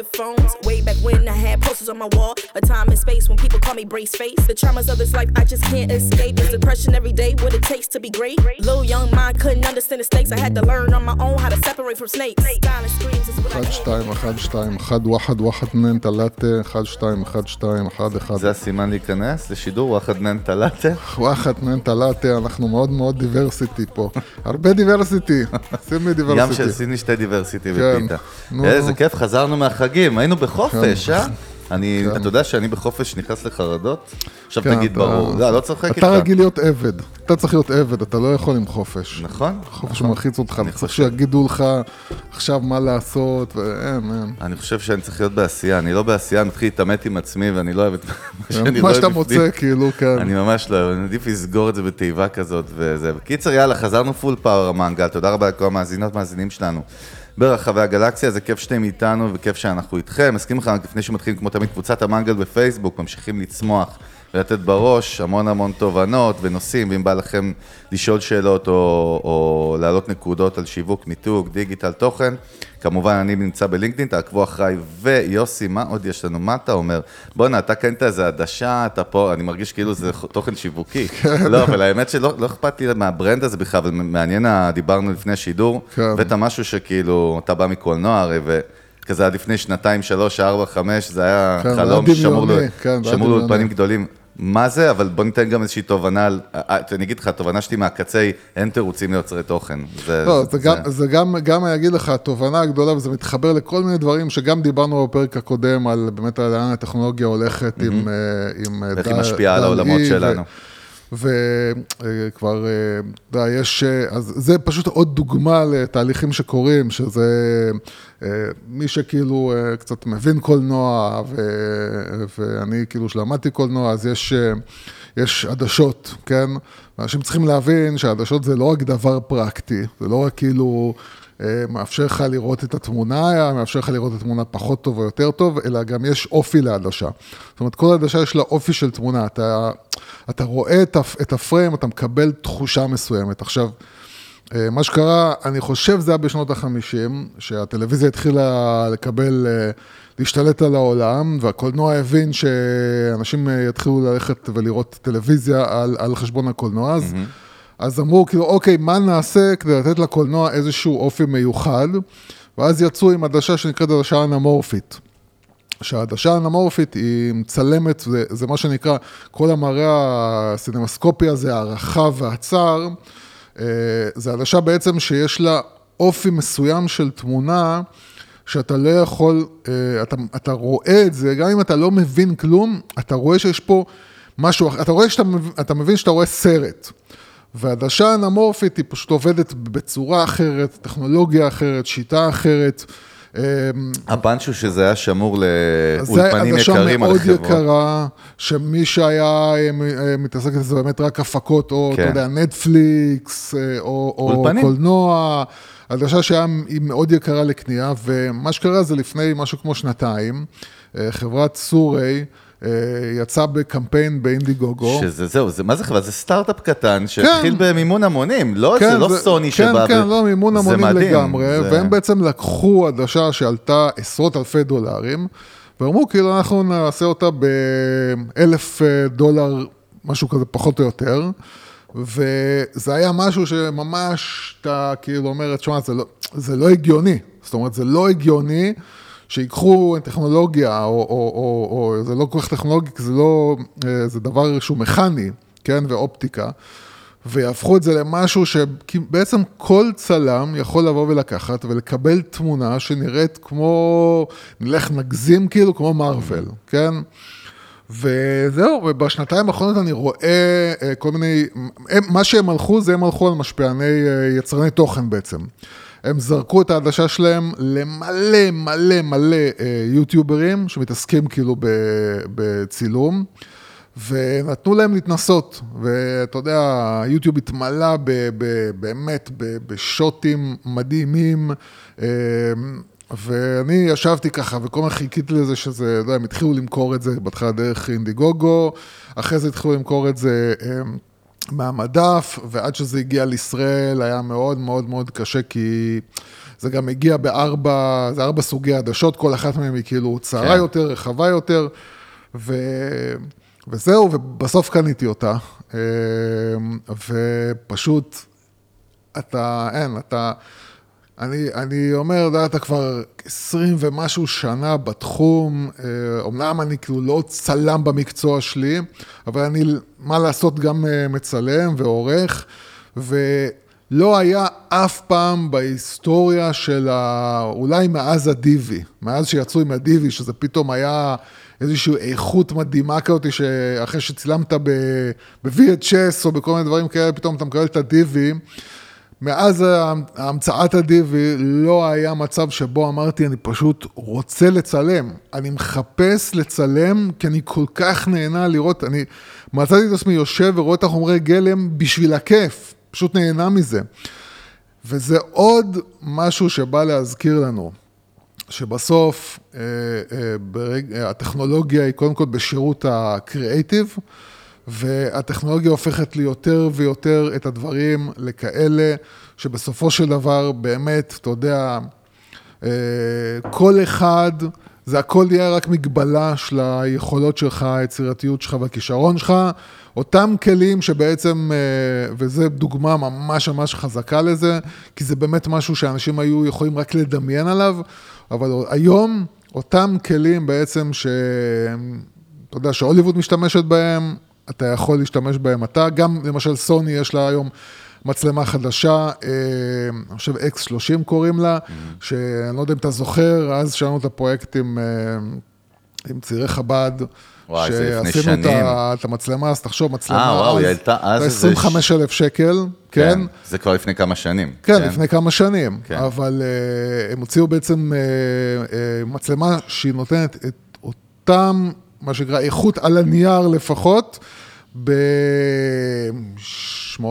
Flip phones. Way back when I had posters on my wall. A time and space when people call me brace face. The traumas of this life I just can't escape. It's depression every day. What it takes to be great. Little young mind couldn't understand the stakes. I had to learn on my own how to separate from snakes. Silent screams is what I 1, 2, 1, 2, 1, 1, 1, נן תלתה, 1, 2, 1, 2, 1, 1. זה הסימן להיכנס לשידור וואחד נן תלתה. וואחד נן תלתה, אנחנו מאוד מאוד דיברסיטי פה. הרבה דיברסיטי, שים לי ים של דיברסיטי. סיני שתי דיברסיטי כן. בפיתה. איזה. כיף, חזרנו מהחגים, היינו בחופש, כן. אה? אני, כן. אתה יודע שאני בחופש נכנס לחרדות? עכשיו כן, תגיד ברור. לא, לא צוחק איתך. אתה רגיל להיות עבד, אתה צריך להיות עבד, אתה לא יכול עם חופש. נכון? חופש נכון. מלחיץ אותך, צריך שיגידו לך עכשיו מה לעשות, ואין, אין. אני חושב שאני צריך להיות בעשייה, אני לא בעשייה, אני מתחיל להתעמת עם עצמי ואני לא אוהב את מה שאני לא מה אוהב שאתה בפנים. מוצא, כאילו, כן. אני ממש לא אוהב, אני עדיף לסגור את זה בתיבה כזאת וזה. בקיצר, יאללה, חזרנו פול פאוור המנגל, תודה רבה לכל המאזינות והמאזינים שלנו. ברחבי הגלקסיה, זה כיף שאתם איתנו וכיף שאנחנו איתכם. מסכים לך, לפני שמתחילים, כמו תמיד, קבוצת המנגל בפייסבוק, ממשיכים לצמוח ולתת בראש המון המון תובנות ונושאים, ואם בא לכם לשאול שאלות או, או להעלות נקודות על שיווק, מיתוג, דיגיטל, תוכן, כמובן אני נמצא בלינקדאין, תעקבו אחריי, ויוסי, מה עוד יש לנו? מה אתה אומר? בואנה, אתה קנית איזה עדשה, אתה פה, אני מרגיש כאילו זה תוכן שיווקי. לא, אבל האמת שלא לא אכפת לי מהברנד הזה בכלל, אבל מעניין, דיברנו לפני שידור, כן. הבאת משהו שכאילו, אתה בא מקולנוע הרי, וכזה עד לפני שנתיים, שלוש, ארבע, חמש, זה היה כן, חלום כן, שמור לו. אולפנים גדולים. מה זה? אבל בוא ניתן גם איזושהי תובנה, על- אה, אני אגיד לך, התובנה שלי מהקצה היא, אין תירוצים ליוצרי תוכן. זה- לא, זה גם, זה גם, גם אני אגיד לך, התובנה הגדולה, וזה מתחבר לכל מיני דברים שגם דיברנו בפרק הקודם, על באמת על לאן הטכנולוגיה הולכת עם... אה, עם אה, ואיך היא משפיעה על העולמות דל-E, שלנו. וכבר, אתה יודע, יש, אה, אז זה פשוט עוד דוגמה לתהליכים שקורים, שזה אה, מי שכאילו אה, קצת מבין קולנוע, ו, ואני כאילו שלמדתי קולנוע, אז יש, אה, יש עדשות, כן? אנשים צריכים להבין שעדשות זה לא רק דבר פרקטי, זה לא רק כאילו... אה, מאפשר לך לראות את התמונה, מאפשר לך לראות את התמונה פחות טוב או יותר טוב, אלא גם יש אופי לעדשה. זאת אומרת, כל עדשה יש לה אופי של תמונה. אתה, אתה רואה את, את הפריים, אתה מקבל תחושה מסוימת. עכשיו, אה, מה שקרה, אני חושב זה היה בשנות ה-50, שהטלוויזיה התחילה לקבל, אה, להשתלט על העולם, והקולנוע הבין שאנשים יתחילו ללכת ולראות טלוויזיה על, על חשבון הקולנוע. אז, אז אמרו, כאילו, אוקיי, מה נעשה כדי לתת לקולנוע איזשהו אופי מיוחד? ואז יצאו עם עדשה שנקראת עדשה אנמורפית. שהעדשה האנמורפית היא מצלמת, זה, זה מה שנקרא, כל המראה הסינמסקופי הזה, הרחב והצר, אה, זה עדשה בעצם שיש לה אופי מסוים של תמונה, שאתה לא יכול, אה, אתה, אתה רואה את זה, גם אם אתה לא מבין כלום, אתה רואה שיש פה משהו, אחר, אתה רואה שאתה אתה מבין שאתה רואה סרט. והעדשה האנמורפית היא פשוט עובדת בצורה אחרת, טכנולוגיה אחרת, שיטה אחרת. הפאנץ' הוא שזה היה שמור זה לאולפנים עדשה יקרים על מאוד חברות. יקרה, שמי שהיה אה, אה, מתעסק בזה באמת רק הפקות, או כן. אתה יודע, נטפליקס, אה, או, או. קולנוע, עדשה שהיה מאוד יקרה לקנייה, ומה שקרה זה לפני משהו כמו שנתיים, חברת סורי אה, יצאה בקמפיין באינדיגוגו. שזה זהו, זה, מה זה חברה? זה סטארט-אפ קטן שהתחיל במימון המונים, לא, זה לא סוני כן, שבא... כן, ב- לא, מימון זה המונים מדהים, לגמרי, זה- והם בעצם לקחו עדשה שעלתה עשרות אלפי דולרים, ואמרו, כאילו, אנחנו נעשה אותה באלף אה, דולר, משהו כזה, פחות או יותר, וזה היה משהו שממש, אתה כאילו אומר, תשמע, זה לא, זה לא הגיוני, זאת אומרת, זה לא הגיוני. שיקחו טכנולוגיה, או, או, או, או זה לא כל כך טכנולוגי, זה לא, אה, זה דבר שהוא מכני, כן, ואופטיקה, ויהפכו את זה למשהו שבעצם כל צלם יכול לבוא ולקחת ולקבל תמונה שנראית כמו, נלך נגזים כאילו, כמו מארוול, כן? וזהו, ובשנתיים האחרונות אני רואה אה, כל מיני, הם, מה שהם הלכו זה הם הלכו על משפיעני אה, יצרני תוכן בעצם. הם זרקו את העדשה שלהם למלא מלא מלא אה, יוטיוברים שמתעסקים כאילו בצילום, ונתנו להם להתנסות. ואתה יודע, היוטיוב התמלא ב, ב, באמת ב, בשוטים מדהימים. אה, ואני ישבתי ככה, וכל הזמן חיכיתי לזה שזה, אתה יודע, הם התחילו למכור את זה בהתחלה דרך אינדיגוגו, אחרי זה התחילו למכור את זה אה, מהמדף, ועד שזה הגיע לישראל היה מאוד מאוד מאוד קשה, כי זה גם הגיע בארבע, זה ארבע סוגי עדשות, כל אחת מהן היא כאילו צרה כן. יותר, רחבה יותר, ו... וזהו, ובסוף קניתי אותה, אה, ופשוט, אתה, אין, אתה... אני, אני אומר, אתה כבר 20 ומשהו שנה בתחום, אה, אומנם אני כאילו לא צלם במקצוע שלי, אבל אני, מה לעשות, גם אה, מצלם ועורך, ולא היה אף פעם בהיסטוריה של ה... אולי מאז הדיבי, מאז שיצאו עם הדיבי, שזה פתאום היה איזושהי איכות מדהימה כזאת, שאחרי שצילמת ב-VHS או בכל מיני דברים כאלה, פתאום אתה מקבל את הדיבי. מאז המצאת הדיבי לא היה מצב שבו אמרתי, אני פשוט רוצה לצלם. אני מחפש לצלם, כי אני כל כך נהנה לראות, אני מצאתי את עצמי יושב ורואה את החומרי גלם בשביל הכיף, פשוט נהנה מזה. וזה עוד משהו שבא להזכיר לנו, שבסוף אה, אה, ברג, אה, הטכנולוגיה היא קודם כל בשירות הקריאייטיב, והטכנולוגיה הופכת לי יותר ויותר את הדברים לכאלה, שבסופו של דבר באמת, אתה יודע, אה, כל אחד, זה הכל יהיה רק מגבלה של היכולות שלך, היצירתיות שלך והכישרון שלך. אותם כלים שבעצם, אה, וזו דוגמה ממש ממש חזקה לזה, כי זה באמת משהו שאנשים היו יכולים רק לדמיין עליו, אבל היום, אותם כלים בעצם ש... אתה יודע, שהוליווד משתמשת בהם, אתה יכול להשתמש בהם אתה. גם למשל סוני יש לה היום מצלמה חדשה, אה, אני חושב X30 קוראים לה, שאני לא יודע אם אתה זוכר, אז שלנו את הפרויקט עם, אה, עם צעירי חב"ד. וואי, זה לפני שעשינו את שנים. ה- את המצלמה, אז תחשוב, מצלמה אה, וואו, אז, היא העלתה אז זה איזה 25 אלף שקל, כן? זה כבר לפני כמה שנים. כן, לפני כמה שנים, כן. אבל uh, הם הוציאו בעצם uh, uh, מצלמה שהיא נותנת את אותם, מה שנקרא, איכות על הנייר לפחות, ב-8-7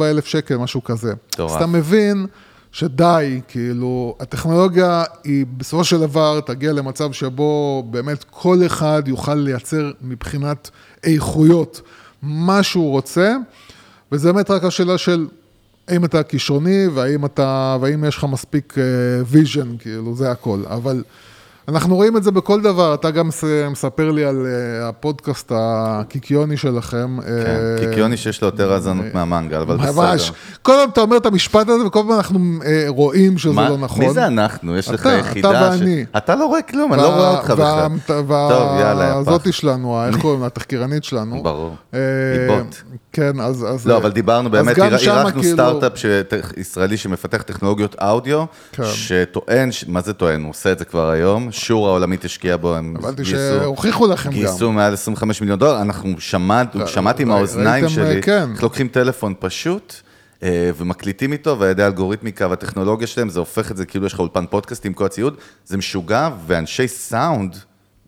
אלף שקל, משהו כזה. מטורף. אז אתה מבין שדי, כאילו, הטכנולוגיה היא בסופו של דבר תגיע למצב שבו באמת כל אחד יוכל לייצר מבחינת איכויות מה שהוא רוצה, וזה באמת רק השאלה של האם אתה כישרוני והאם אתה, והאם יש לך מספיק vision, כאילו, זה הכל. אבל אנחנו רואים את זה בכל דבר, אתה גם מס- מספר לי על אה, הפודקאסט הקיקיוני שלכם. כן, אה, קיקיוני שיש לו יותר האזנות מהמנגל, אבל בסדר. ממש. כל פעם אתה אומר את המשפט הזה, וכל פעם אנחנו אה, רואים שזה לא נכון. מי זה אנחנו? יש לך יחידה אתה ואני. אתה לא רואה כלום, אני לא רואה אותך בכלל. טוב, יאללה, יא והזאתי פח. שלנו, איך קוראים לה? התחקירנית שלנו. ברור. אה, בוט. כן, אז... אז- לא, אבל דיברנו באמת, אירחנו כאילו- סטארט-אפ שת- ישראלי שמפתח טכנולוגיות אודיו, כן. שטוען, ש- מה זה טוען? הוא עושה את זה כבר היום, שור העולמית השקיע בו, הם הבנתי גייסו- שהוכיחו לכם גם. גייסו מעל 25 מיליון דולר, אנחנו שמעת, שמעתי עם האוזניים ראיתם, שלי, כן. לוקחים טלפון פשוט. אה, ומקליטים איתו, ועל ידי האלגוריתמיקה והטכנולוגיה שלהם, זה הופך את זה כאילו יש לך אולפן פודקאסט עם כל הציוד, זה משוגע, ואנשי סאונד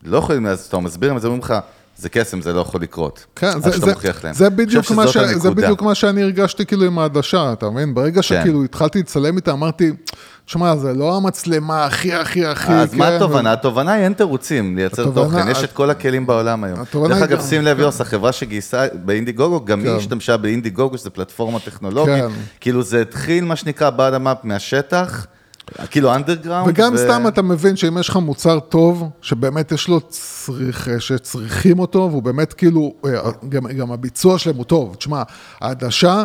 לא יכולים, אז אתה מסביר להם, אז הם אומרים לך, זה קסם, זה לא יכול לקרות. כן, זה, זה. זה, בדיוק מה ש, זה. בדיוק מה שאני הרגשתי כאילו עם העדשה, אתה מבין? ברגע שכאילו התחלתי לצלם איתה, אמרתי, תשמע, זה לא המצלמה הכי הכי הכי... אז מה כן, התובנה? התובנה היא אין תירוצים לייצר התובנה- תוכן, יש את כל הכלים בעולם היום. דרך היא אגב, שים לב, כן. יוס, החברה שגייסה באינדיגוגו, גם היא כן. השתמשה באינדיגוגו, שזו פלטפורמה טכנולוגית. כן. כאילו זה התחיל, מה שנקרא, bottom up מהשטח, כאילו אנדרגראונד. וגם סתם אתה מבין שאם יש לך מוצר טוב, שבאמת יש לו צריך, שצריכים אותו, והוא באמת כאילו, אה, גם, גם הביצוע שלהם הוא טוב. תשמע, העדשה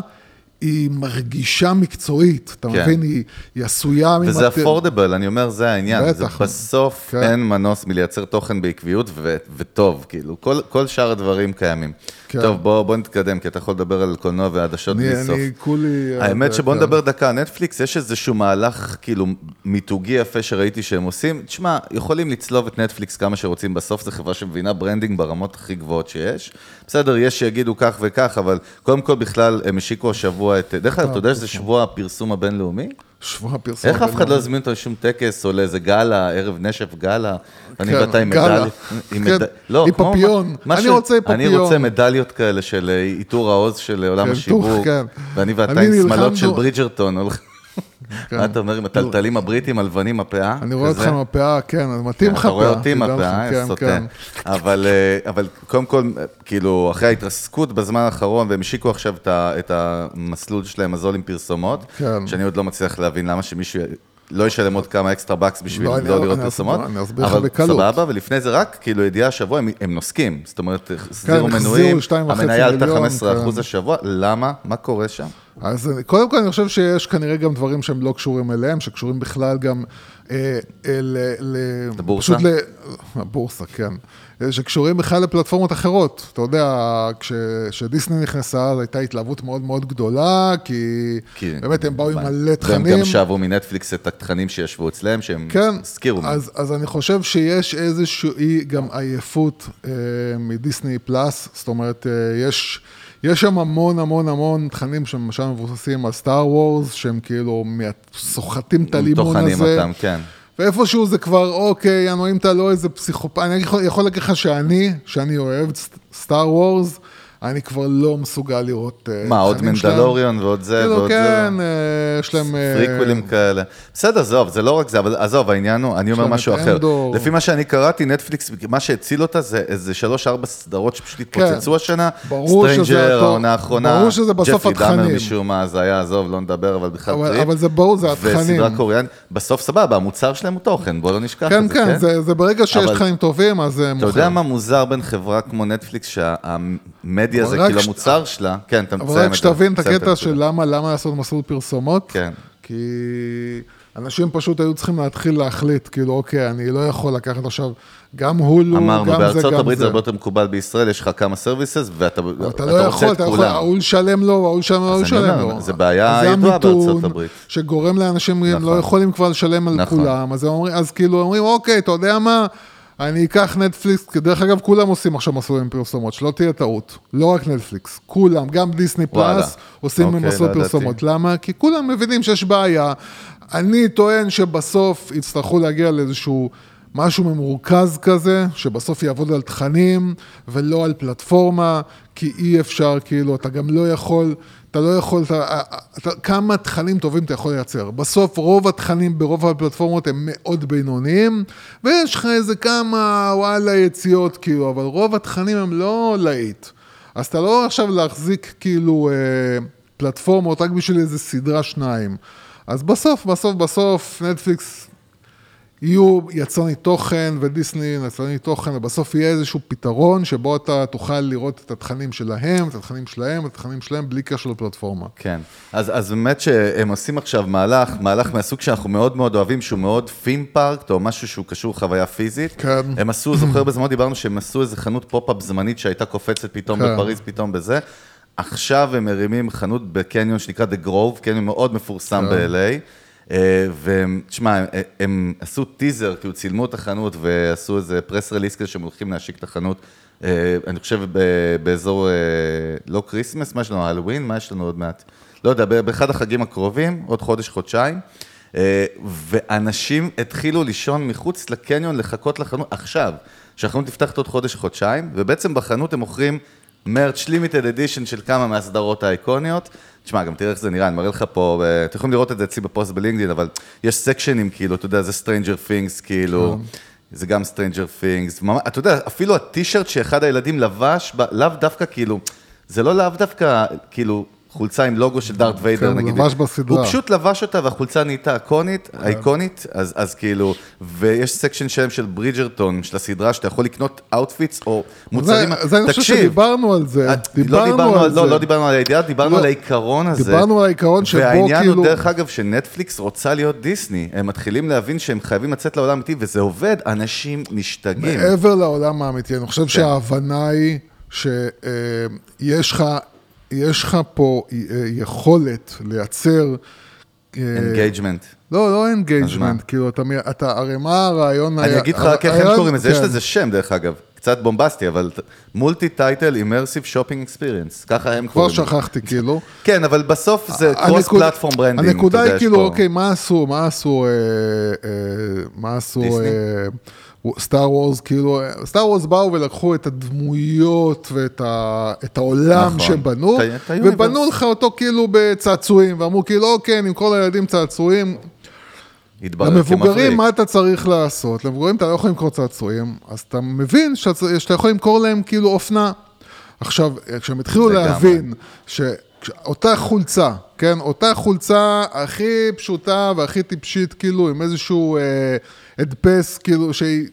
היא מרגישה מקצועית, אתה כן. מבין? היא, היא עשויה... וזה ממט- אפורדבל, אני אומר, זה העניין. בטח. זה בסוף כן. אין מנוס מלייצר תוכן בעקביות ו- וטוב, כאילו, כל, כל שאר הדברים קיימים. כן. טוב, בוא, בוא נתקדם, כי אתה יכול לדבר על קולנוע ועדשות בלי סוף. אני כולי... האמת שבוא כן. נדבר דקה, נטפליקס, יש איזשהו מהלך כאילו מיתוגי יפה שראיתי שהם עושים. תשמע, יכולים לצלוב את נטפליקס כמה שרוצים, בסוף זו חברה שמבינה branding ברמות הכי גבוהות שיש. בסדר, יש שיגידו כך וכך, אבל קודם כל בכלל הם השיקו השבוע את... דרך אגב, אתה יודע שזה שבוע הפרסום הבינלאומי? שבוע הפרסומת. איך אף אחד לא הזמין אותנו לשום טקס או לאיזה גאלה, ערב נשף גאלה? אני כן, ואתה עם. מדליות. עם כן, לא, עם פפיון. אני רוצה אני פפיון. רוצה מדליות כאלה של אה, עיטור העוז של עולם כן, השיווק. כן. ואני ואתה אני עם שמלות של ברידג'רטון. כן. מה אתה אומר, עם הטלטלים הבריטים הלבנים, הפאה? אני רואה אותך? עם הפאה, כן, אז מתאים לך אתה פאה. רואה אותי עם הפאה, כן, סוטה. כן. אבל, אה, אבל קודם כל, אה, כאילו, אחרי ההתרסקות בזמן האחרון, והם השיקו עכשיו את המסלול שלהם, הזול עם פרסומות. שאני עוד לא מצליח להבין למה שמישהו לא ישלם עוד כמה אקסטרה בקס בשביל לא, לא, לראות פרסומות. אבל. סבבה, ולפני זה רק, כאילו, ידיעה השבוע, הם, הם נוסקים. זאת אומרת, החזירו החזירו מנויים, המניה עלתה מיליון, 15% כן. השבוע, למה? מה קורה שם? אז קודם כל אני חושב שיש כנראה גם דברים שהם לא קשורים אליהם, שקשורים בכלל גם אה, אה, לבורסה? פשוט ל... הבורסה, כן. אה, שקשורים בכלל לפלטפורמות אחרות. אתה יודע, כש- כשדיסני נכנסה, אז הייתה התלהבות מאוד מאוד גדולה, כי, כי- באמת הם באו עם והם מלא תכנים. גם שבו מנטפליקס את התכנים שישבו אצלם, שהם כן, הזכירו. אז, אז אני חושב שיש איזושהי גם עייפות אה, מדיסני פלאס, זאת אומרת, אה, יש, יש שם המון המון המון תכנים שלמשל מבוססים על סטאר וורס, שהם כאילו סוחטים את הלימון טוחנים הזה. אותם, כן. ואיפשהו זה כבר, אוקיי, יאנו, אם אתה לא איזה פסיכופת, אני יכול, יכול להגיד לך שאני, שאני אוהב סטאר וורס, אני כבר לא מסוגל לראות אה, מה, עוד תכנים שלהם. Mandalorian ועוד זה כאילו, ועוד זה? כן, אה, יש להם... אה, פריקווילים כאלה. בסדר, עזוב, זה לא רק זה, אבל עזוב, העניין הוא, אני אומר משהו אחר. לפי מה שאני קראתי, נטפליקס, מה שהציל אותה זה איזה שלוש-ארבע סדרות שפשוט התפוצצו השנה. כן. ברור שזה Stranger. העונה האחרונה. ברור שזה בסוף ג'פרי דאמר התכנים. משום מה, זה היה, עזוב, לא נדבר, אבל בכלל אבל, טריפ. אבל זה ברור, זה התכנים. וסדרה קוריאנית, בסוף סבבה, המוצר שלהם הוא תוכן, בוא לא נשכח כן, את זה, כן, זה, זה ברגע שיש תכנים טובים, אז זה אתה מוכר. יודע מה מוזר בין חברה כמו נטפליקס, שהמדיה זה אבל רק כאילו המוצר שלה, כן, אתה אבל מסיים רק זה, שתבין את הקטע. של למה, למה לעשות מסלול פרסומות, כן. כי אנשים פשוט היו צריכים להתחיל להחליט, כאילו, אוקיי, אני לא יכול לקחת עכשיו גם הולו, אמרנו, גם זה, בארצות גם הברית זה זה. הרבה יותר מקקבל בישראל, יש לך כמה סרוויסס, ואתה אבל אתה אתה לא רוצה יכול, את אתה יכול, כולם. ההוא לשלם לו, ההוא לשלם לו, ההוא לשלם לו. זה בעיה זה ידועה בארצות הברית. שגורם לאנשים נכון. לא יכולים כבר לשלם על נכון. כולם, הם אז כאילו אומרים, אוקיי, אתה יודע מה, אני אקח נטפליקס, כי דרך אגב, כולם עושים עכשיו מסלולים פרסומות, שלא תהיה טעות. לא רק נטפליקס, כולם, גם דיסני. פלאס, עושים אוקיי, מסלול לא. פרסומות. למה? כי כולם מבינים שיש בעיה. אני טוען שבסוף יצטרכו להגיע לאיזשהו... משהו ממורכז כזה, שבסוף יעבוד על תכנים ולא על פלטפורמה, כי אי אפשר, כאילו, אתה גם לא יכול, אתה לא יכול, אתה, אתה, כמה תכנים טובים אתה יכול לייצר. בסוף רוב התכנים ברוב הפלטפורמות הם מאוד בינוניים, ויש לך איזה כמה, וואלה, יציאות, כאילו, אבל רוב התכנים הם לא להיט. אז אתה לא עכשיו להחזיק, כאילו, אה, פלטפורמות רק בשביל איזה סדרה שניים. אז בסוף, בסוף, בסוף, נטפליקס יהיו יצרני תוכן ודיסני יצרני תוכן, ובסוף יהיה איזשהו פתרון שבו אתה תוכל לראות את התכנים שלהם, את התכנים שלהם, את התכנים שלהם, בלי קשר לפלטפורמה. כן, אז, אז באמת שהם עושים עכשיו מהלך, מהלך מהסוג שאנחנו מאוד מאוד אוהבים, שהוא מאוד theme park, או משהו שהוא קשור לחוויה פיזית. כן. הם עשו, זוכר בזמן דיברנו שהם עשו איזה חנות pop-up זמנית שהייתה קופצת פתאום כן. בפריז, פתאום בזה. עכשיו הם מרימים חנות בקניון שנקרא The Grove, קניון מאוד מפורסם כן. ב-LA. אה, והם, תשמע, הם, הם עשו teaser, כאילו צילמו את החנות ועשו איזה press release כזה שהם הולכים להשיק את החנות. אה, אני חושב ב- באזור, אה, לא Christmas, מה יש לנו, הלווין, מה יש לנו עוד מעט? לא יודע, באחד החגים הקרובים, עוד חודש, חודשיים. ואנשים התחילו לישון מחוץ לקניון, לחכות לחנות עכשיו, שהחנות נפתחת עוד חודש, חודשיים, ובעצם בחנות הם מוכרים מרץ' לימיטד אדישן של כמה מהסדרות האיקוניות. תשמע, גם תראה איך זה נראה, אני מראה לך פה, אה, אתם יכולים לראות את זה אצלי בפוסט בלינקדאין, אבל יש סקשנים כאילו, אתה יודע, זה Stranger Things, כאילו, זה גם Stranger Things, אתה יודע, אפילו הטישרט שאחד הילדים לבש, לאו דווקא כאילו, זה לא לאו דווקא כאילו חולצה עם לוגו של דארט ויידר, הוא נגיד. לבש בסדרה. הוא פשוט לבש אותה והחולצה נהייתה איקונית, אייקונית, אז, אז כאילו, ויש section שלם של ברידג'רטון, של הסדרה, שאתה יכול לקנות outfits או מוצרים, זה, זה אני חושב שדיברנו על זה. אה, לא דיברנו על, לא, לא דיברנו על הידיעה, דיברנו לא. על העיקרון הזה. דיברנו על העיקרון שבו והעניין כאילו... הוא, דרך אגב, שנטפליקס רוצה להיות דיסני. הם מתחילים להבין שהם חייבים לצאת לעולם אמיתי, וזה עובד, אנשים משתגעים. מעבר לעולם האמיתי, אני כן. חושב שההבנה היא שיש לך, יש לך פה אה, יכולת לייצר... אה, engagement. לא, לא מה? engagement, כאילו, אתה, אתה, הרי מה הרעיון אני היה... אגיד לך רק איך הם קוראים לזה, יש כן. לזה שם, דרך אגב. קצת בומבסטי, אבל multi-title immersive shopping experience, ככה הם כבר קוראים. לזה. שכחתי כאילו. כן, אבל בסוף זה cross-platform branding. הנקודה היא יש כאילו, אוקיי, מה עשו, מה עשו, אה, אה, מה עשו, דיסני? סטאר וורס, כאילו, סטאר וורס באו ולקחו את הדמויות ואת ה, את העולם נכון. שבנו, את ה universe. ובנו לך אותו כאילו בצעצועים, ואמרו כאילו, אוקיי, נמכור לילדים צעצועים, התברר למבוגרים. מה אתה צריך לעשות? למבוגרים אתה לא יכול למכור צעצועים, אז אתה מבין שאתה שאתה יכול למכור להם כאילו אופנה. עכשיו, כשהם התחילו. להבין שאותה חולצה, כן, אותה חולצה הכי פשוטה והכי טיפשית, כאילו, עם איזשהו אה, הדפס, כאילו, שהיא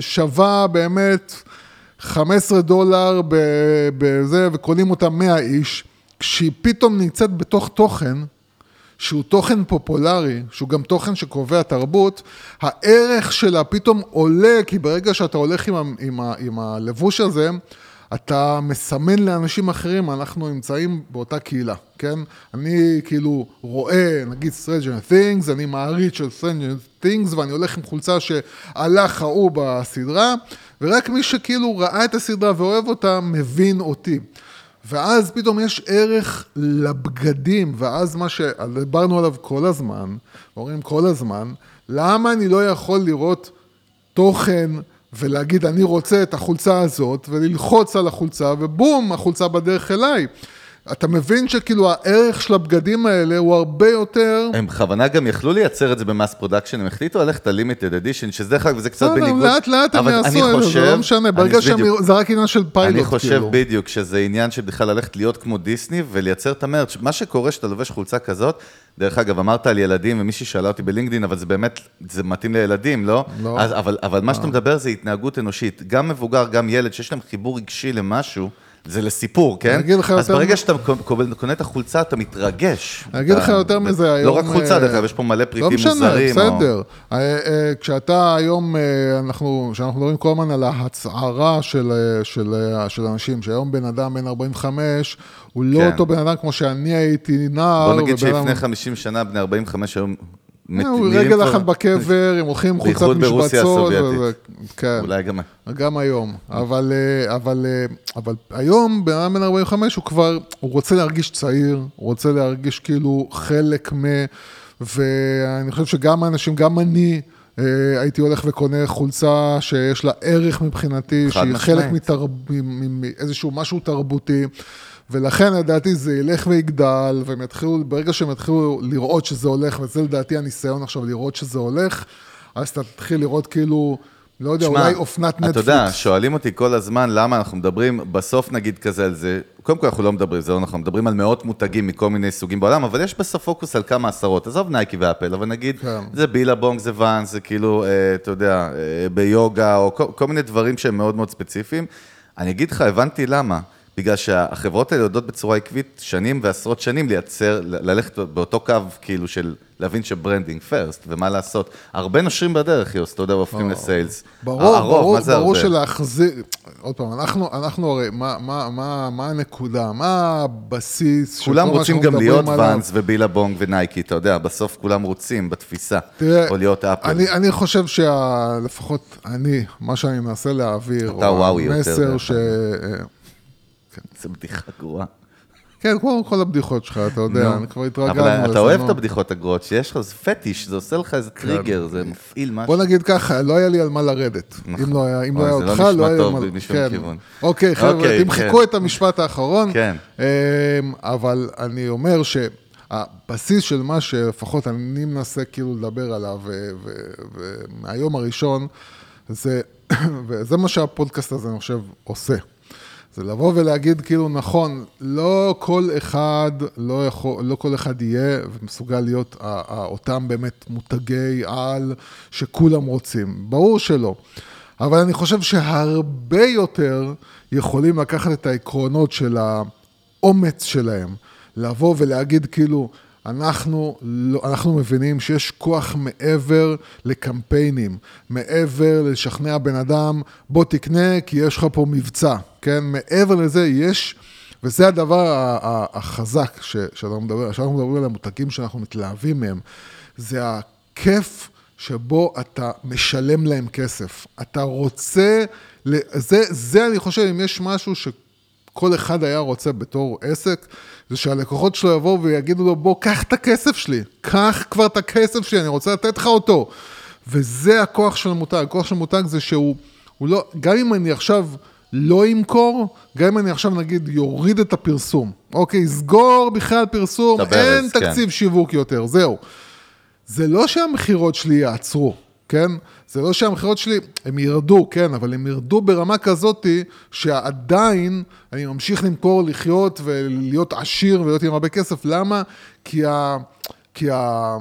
שווה באמת 15 דולר בזה, וקונים אותה 100 איש, כשהיא פתאום נמצאת בתוך תוכן, שהוא תוכן פופולרי, שהוא גם תוכן שקובע תרבות, הערך שלה פתאום עולה, כי ברגע שאתה הולך עם, עם, ה, עם הלבוש הזה, אתה מסמן לאנשים אחרים, אנחנו נמצאים באותה קהילה, כן? אני כאילו רואה, נגיד Stranger Things, אני מעריץ של Stranger Things, ואני הולך עם חולצה שהלך ההוא בסדרה, ורק מי שכאילו ראה את הסדרה ואוהב אותה, מבין אותי. ואז פתאום יש ערך לבגדים, ואז מה שדיברנו עליו כל הזמן, אומרים כל הזמן, למה אני לא יכול לראות תוכן ולהגיד אני רוצה את החולצה הזאת, וללחוץ על החולצה, ובום, החולצה בדרך אליי. אתה מבין שכאילו הערך של הבגדים האלה הוא הרבה יותר... הם בכוונה גם יכלו לייצר את זה ב mass production, הם החליטו ללכת ל limited edition, שזה דרך אגב, זה קצת בניגוד. לאט לאט הם יעשו את זה, זה לא משנה, ברגע שהם... זה רק עניין של פיילוט, אני חושב כאילו. בדיוק שזה עניין של בכלל ללכת להיות כמו דיסני ולייצר את ה merch. מה שקורה שאתה לובש חולצה כזאת, דרך אגב, אמרת על ילדים, ומישהי שאלה אותי בלינקדאין, אבל זה באמת, זה מתאים לילדים, לא? לא. אז, אבל, אבל מה שאתה מדבר זה התנהגות אנושית. גם מבוגר, גם ילד, שיש להם חיבור רגשי למשהו, זה לסיפור, כן? אני אגיד לך אז יותר ברגע מ- שאתה קונה- את החולצה, אתה מתרגש. אני אגיד לך יותר מזה לא היום... רק חולצה, אה, דרך אגב, יש פה מלא פריטים לא משנה, מוזרים. או- בסדר. אה, אה, כשאתה היום, אנחנו, כשאנחנו מדברים כל הזמן על ההצהרה של, אנשים, שהיום בן אדם בן 45, הוא לא כן. אותו בן אדם כמו שאני הייתי נער. בוא נגיד שלפני 50 שנה, בני 45 היום... אה, הוא רגל אחת בקבר, הם הולכים עם חולצת בייחוד ברוסיה משבצות. הסובייטית. כן. אולי גם... גם היום, אבל, אה, אבל, אה, אבל היום בן בן 45 הוא כבר, הוא רוצה להרגיש צעיר, הוא רוצה להרגיש כאילו חלק מ... ואני חושב שגם האנשים, גם אני, הייתי הולך וקונה חולצה שיש לה ערך מבחינתי, שהיא משמעית. חלק מתרב... מ- מאיזשהו משהו תרבותי. ולכן לדעתי זה ילך ויגדל, והם יתחילו, ברגע שהם יתחילו לראות שזה הולך, וזה לדעתי הניסיון עכשיו לראות שזה הולך, אז אתה תתחיל לראות כאילו, לא יודע, שמע, אולי אופנת נטפליקס. אתה יודע, שואלים אותי כל הזמן למה אנחנו מדברים, בסוף נגיד כזה על זה, קודם כל אנחנו לא מדברים, זה לא נכון, מדברים על מאות מותגים מכל מיני סוגים בעולם, אבל יש בסוף פוקוס על כמה עשרות, עזוב נייקי ואפל, אבל נגיד, כן. זה בילבונג, זה ואנס, זה כאילו, אה, אתה יודע, אה, ביוגה, או כל, כל מיני דברים שהם מאוד מאוד ספציפיים. אני אגיד לך, הבנתי למה. בגלל שהחברות האלה יודעות בצורה עקבית שנים ועשרות שנים לייצר, ללכת באותו קו כאילו של להבין ש branding first, ומה לעשות. הרבה נושרים בדרך, יוס, אתה יודע, והופכים ל sales. ברור, הרוב, ברור, ברור? שלהחזיר, עוד פעם, אנחנו, אנחנו הרי, מה, מה, מה, מה הנקודה, מה הבסיס כולם רוצים גם להיות? ואנס ובילבונג ונייקי, אתה יודע, בסוף כולם רוצים בתפיסה, תראה, או להיות אפל. אני, אני חושב שלפחות אני, מה שאני מנסה להעביר, אתה וואוי יותר, המסר ש... זו בדיחה גרועה. כן, כמו כל הבדיחות שלך, אתה יודע. אני כבר התרגלנו אבל אתה אוהב. את הבדיחות הגרועות, שיש לך איזה פטיש, זה עושה לך איזה טריגר, זה מפעיל משהו. בוא נגיד ככה, לא היה לי על מה לרדת. אם לא היה, אם לא היה זה לא אותך, נשמע לא היה טוב על מה... משום כן. כיוון. אוקיי, חבר'ה, אוקיי, תמחקו כן. את המשפט האחרון. כן. אמ, אבל אני אומר שהבסיס של מה שלפחות אני מנסה כאילו לדבר עליו, ומהיום הראשון, זה, וזה מה שהפודקאסט הזה, אני חושב, עושה. זה לבוא ולהגיד כאילו, נכון, לא כל אחד, לא, יכול, לא כל אחד יהיה ומסוגל להיות אותם באמת מותגי על שכולם רוצים. ברור שלא. אבל אני חושב שהרבה יותר יכולים לקחת את העקרונות של האומץ שלהם, לבוא ולהגיד כאילו, אנחנו, לא, אנחנו מבינים שיש כוח מעבר לקמפיינים, מעבר לשכנע בן אדם, בוא תקנה כי יש לך פה מבצע, כן? מעבר לזה יש, וזה הדבר החזק ש- שאנחנו מדברים, שאנחנו מדברים על המותגים שאנחנו מתלהבים מהם, זה הכיף שבו אתה משלם להם כסף. אתה רוצה זה, זה אני חושב, אם יש משהו שכל אחד היה רוצה בתור עסק, זה שהלקוחות שלו יבואו ויגידו לו, בוא, קח את הכסף שלי, קח כבר את הכסף שלי, אני רוצה לתת לך אותו. וזה הכוח של המותג, הכוח של המותג זה שהוא, הוא לא, גם אם אני עכשיו לא אמכור, גם אם אני עכשיו נגיד יוריד את הפרסום, אוקיי, סגור בכלל פרסום, הברז, אין כן. תקציב שיווק יותר, זהו. זה לא שהמכירות שלי יעצרו, כן? זה לא שהמכירות שלי, הם ירדו, כן, אבל הם ירדו ברמה כזאתי, שעדיין אני ממשיך למכור, לחיות ולהיות עשיר ולהיות עם הרבה כסף. למה? כי ה... כי ה...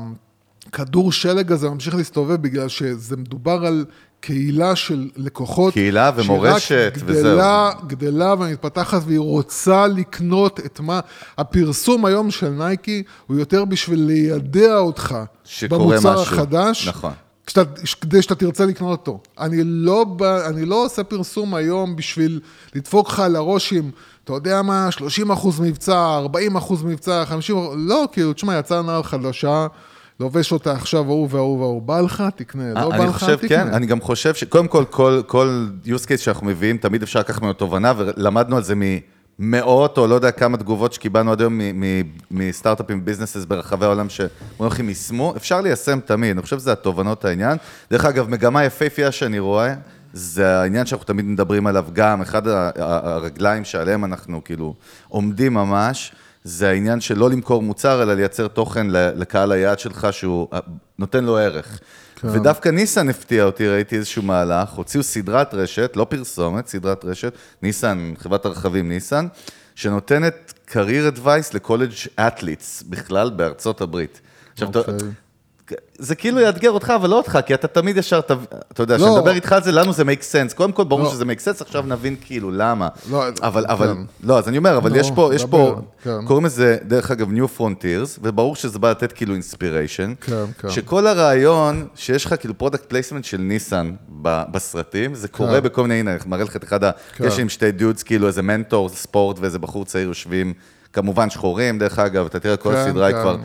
כדור שלג הזה ממשיך להסתובב בגלל שזה מדובר על קהילה של לקוחות. קהילה ומורשת, שרק גדלה, גדלה ומתפתחת והיא רוצה לקנות את מה... הפרסום היום של נייקי הוא יותר בשביל לידע אותך במוצר משהו. החדש. נכון. כשאתה, כדי שאתה תרצה לקנות אותו. אני לא, אני לא עושה פרסום היום בשביל לדפוק לך על הראש עם, אתה יודע מה, 30 אחוז מבצע, 40 אחוז מבצע, 50 אחוז, לא, כאילו, תשמע, יצאה נעל חדשה, לובש אותה עכשיו ההוא וההוא וההוא, בא לך, תקנה, לא בא אני לך, חושב, תקנה. כן, אני גם חושב שקודם כל, כל, כל use case שאנחנו מביאים, תמיד אפשר לקחת ממנו תובנה, ולמדנו על זה ממאות, או לא יודע כמה תגובות שקיבלנו עד היום מסטארט-אפים ביזנסס ברחבי העולם שאומרים הם יישמו, אפשר ליישם תמיד, אני חושב שזה התובנות העניין. דרך אגב, מגמה יפהפייה שאני רואה, זה העניין שאנחנו תמיד מדברים עליו גם, אחד הרגליים שעליהם אנחנו כאילו עומדים ממש, זה העניין של לא למכור מוצר, אלא לייצר תוכן לקהל היעד שלך שהוא אה, נותן לו ערך. כן. ודווקא ניסן הפתיע אותי, ראיתי איזשהו מהלך, הוציאו סדרת רשת, לא פרסומת, סדרת רשת, ניסן, חברת הרכבים ניסן, שנותנת career advice לקולג' אתליטס בכלל בארצות הברית. עכשיו, אתה- אוקיי. זה כאילו יאתגר אותך, אבל לא אותך, כי אתה תמיד ישר, תב- אתה יודע, לא. כשנדבר איתך על זה, לנו זה make sense. קודם כל, ברור לא. שזה make sense, עכשיו נבין כאילו למה. לא, אבל, כן. אבל, לא, אז אני אומר, אבל לא, יש פה, יש פה, כן. קוראים לזה, דרך אגב, New Frontiers, וברור שזה בא לתת כאילו inspiration. כן, כן. שכל הרעיון, שיש לך כאילו product placement של ניסן ב- בסרטים, זה קורה בכל מיני, הנה, אני מראה לך את אחד כן. הקשר עם שתי dudes, כאילו איזה מנטור ספורט ואיזה בחור צעיר יושבים, כמובן שחורים, דרך אגב, אתה תראה, כל כן, הסדרה היא כן. כבר,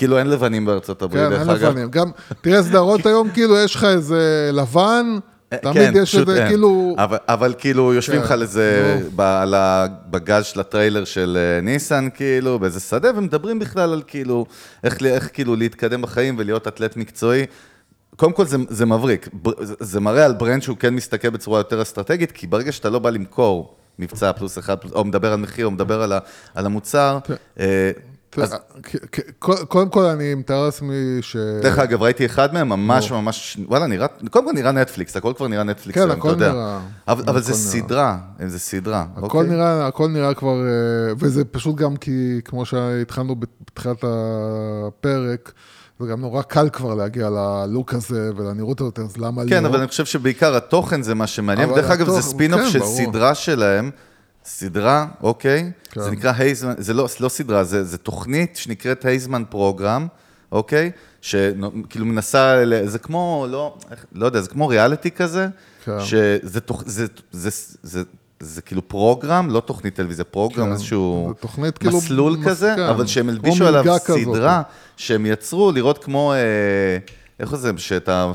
כאילו אין לבנים בארצות הברית, כן, דרך אין אגב. לבנים. גם, תראה, סדרות היום, כאילו, יש לך איזה לבן, תמיד כן, יש איזה, אין. כאילו... אבל, כאילו יושבים כן, לך על איזה, נו. ב- על הבגז של הטריילר של אה, ניסן, כאילו, באיזה שדה, ומדברים בכלל על כאילו, איך, כאילו להתקדם בחיים ולהיות אתלט מקצועי. קודם כל זה, זה מבריק, בר- זה- מראה על ברנד שהוא כן מסתכל בצורה יותר אסטרטגית, כי ברגע שאתה לא בא למכור מבצע פלוס אחד, או מדבר על מחיר, או מדבר על, ה, על המוצר, קודם כל, אני מתאר לעצמי ש... דרך אגב, ראיתי אחד מהם, ממש ממש, וואלה, נראה, קודם כל נראה נטפליקס, הכל כבר נראה נטפליקס, כן, הכל. נראה. אבל, זה. סדרה, זה סדרה, הכל אוקיי? נראה, הכל נראה כבר, אה, וזה פשוט גם כי, כמו שהתחלנו בתחילת הפרק, זה גם נורא קל כבר להגיע ל look הזה ולנראות הזאת, אז למה כן, לא? אבל אני חושב שבעיקר התוכן זה מה שמעניין, ודרך אגב זה ספין-אוף כן, של. סדרה שלהם, סדרה, אוקיי? כן. זה נקרא הייזמן, זה לא, לא סדרה, זה, זה תוכנית שנקראת הייזמן program, אוקיי? שכאילו מנסה, זה כמו, לא, לא יודע, זה כמו ריאליטי כזה, כן. שזה תוכ- זה, זה, זה, זה, זה כאילו program, לא תוכנית טלוויזיה, program, כן, איזשהו זה תוכנית כאילו מסלול מס- כזה, כן, אבל שהם הלבישו עליו כזאת. סדרה, שהם יצרו לראות כמו, אה, איך זה, שאתה,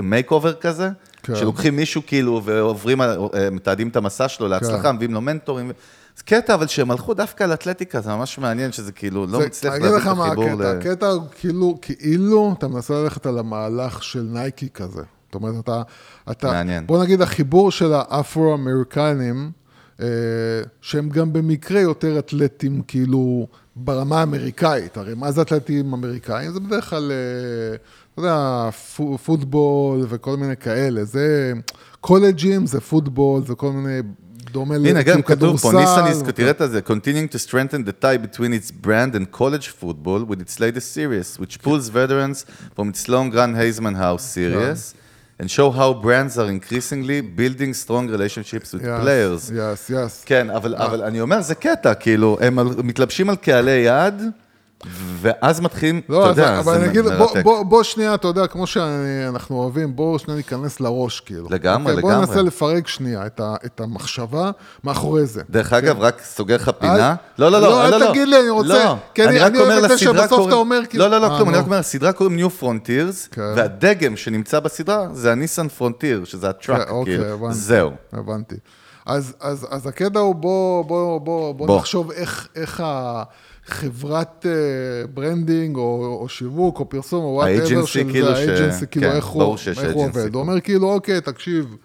make over כזה, כן. שלוקחים מישהו כאילו ועוברים, אה, מתעדים את המסע שלו להצלחה, כן. מביאים לו מנטורים. זה קטע, אבל שהם הלכו דווקא על אתלטיקה, זה ממש מעניין שזה כאילו לא מצליח אני להביא אגיד את לך מה החיבור הקטע, ל... הקטע הוא כאילו, כאילו אתה מנסה ללכת על המהלך של נייקי כזה. זאת אומרת, אתה, אתה, מעניין. בוא נגיד החיבור של האפרו-אמריקנים, אה, שהם גם במקרה יותר אתלטים, כאילו, ברמה האמריקאית. הרי מה זה אתלטים אמריקאים? זה בדרך כלל, אה, אתה יודע, פו- פוטבול וכל מיני כאלה. זה קולג'ים, זה פוטבול, זה כל מיני, דומה הנה, גם כאילו כתוב פה, ניסן, וכאלה. תראה את זה, continuing to strengthen the tie between its brand and college football with its latest series, which pulls veterans from its long run Hazeman House series, and show how brands are increasingly building strong relationships with Yes, players. Yes, yes. כן, אבל, אבל אני אומר, זה קטע, כאילו, הם מתלבשים על קהלי יעד ואז מתחילים, אתה לא, אז, יודע, אבל זה אני אגיד, בוא, מרתק. בוא, בוא שנייה, אתה יודע, כמו שאנחנו אוהבים, בואו שנייה ניכנס לראש, כאילו. לגמרי, אוקיי, בוא לגמרי. ננסה לפרק שנייה את, ה, את המחשבה מאחורי זה. דרך אגב, רק סוגר לך פינה. אל- לא, לא, לא, לא, אל לא, לא. תגיד לי, אני רוצה- לא, כי אני- רק אני אומר לסדרה שבסוף קוראים- אתה אומר, כאילו- לא, לא, לא, אה, כלום, אני נו. רק אומר, הסדרה קוראים New Frontiers, כן. והדגם שנמצא בסדרה זה הניסן פרונטיר, שזה הטראק, כן, אוקיי, כאילו. הבנתי. זהו. הבנתי. אז, אז, אז הקטע הוא, בוא, בוא, בוא, בוא, בוא. נחשוב איך, איך החברת אה, branding, או, או שיווק, או פרסום, או whatever ה agency, של כאילו זה, ש- ה agency, כאילו, כן, איך הוא, איך הוא עובד. הוא אומר כאילו, אוקיי, תקשיב,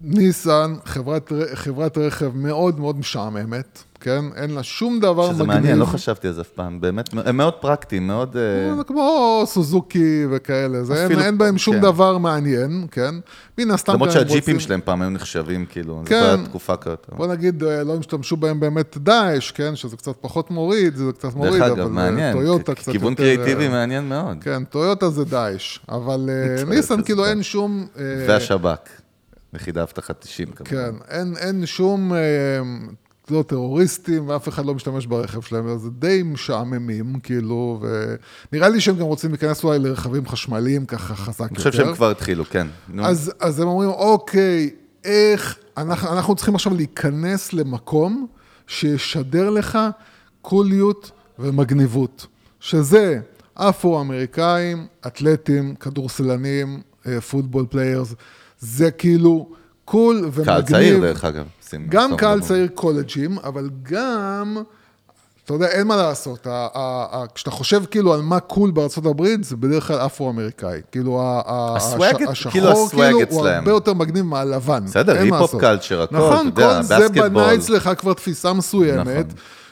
ניסן, חברת, חברת רכב מאוד מאוד משעממת, כן? אין לה שום דבר מגניב. שזה מעניין, לא חשבתי על זה אף פעם, באמת, הם מאוד פרקטיים, מאוד... אה, זה כמו סוזוקי וכאלה, זה אין, אפילו- אין בהם שום כן. דבר מעניין, כן? מן הסתם למרות שהג'יפים רוצים- שלהם פעם היו נחשבים, כאילו, זו כן. הייתה תקופה כזאת. בוא נגיד, אה, לא השתמשו בהם באמת דאעש, כן? שזה קצת פחות מוריד, זה קצת מוריד, דרך אגב, אה, מעניין, טויוטה קצת כיוון יותר, קריאיטיבי אה, מעניין מאוד. כן, טויוטה זה דאעש, אבל אה, ניסן, כאילו. אין שום... אה, והשב"כ, יחידה אבטחת 90 כמובן. כן, אין, אין שום, אה, לא טרוריסטים, ואף אחד לא משתמש ברכב שלהם, אז זה די משעממים, כאילו, ונראה לי שהם גם רוצים להיכנס אולי לרכבים חשמליים ככה חזק יותר. אני חושב שהם כבר התחילו, כן. אז, אז הם אומרים, אוקיי, איך, אנחנו, אנחנו צריכים עכשיו להיכנס למקום שישדר לך קוליות ומגניבות, שזה אפרו-אמריקאים, אתלטים, כדורסלנים, אה, football players, זה כאילו cool ומגניב. קהל צעיר, דרך אגב. שים גם קהל. צעיר קולג'ים, אבל גם, אתה יודע, אין מה לעשות. כשאתה חושב כאילו על מה cool בארצות הברית, זה בדרך כלל אפרו-אמריקאי. כאילו, הש- השחור, כאילו כאילו, הוא. הרבה יותר מגניב מהלבן. בסדר, היפ-הופ. קלצ'ר, הכל, נכון, אתה יודע, כל זה בסקטבול. בנה אצלך כבר תפיסה מסוימת, נכון.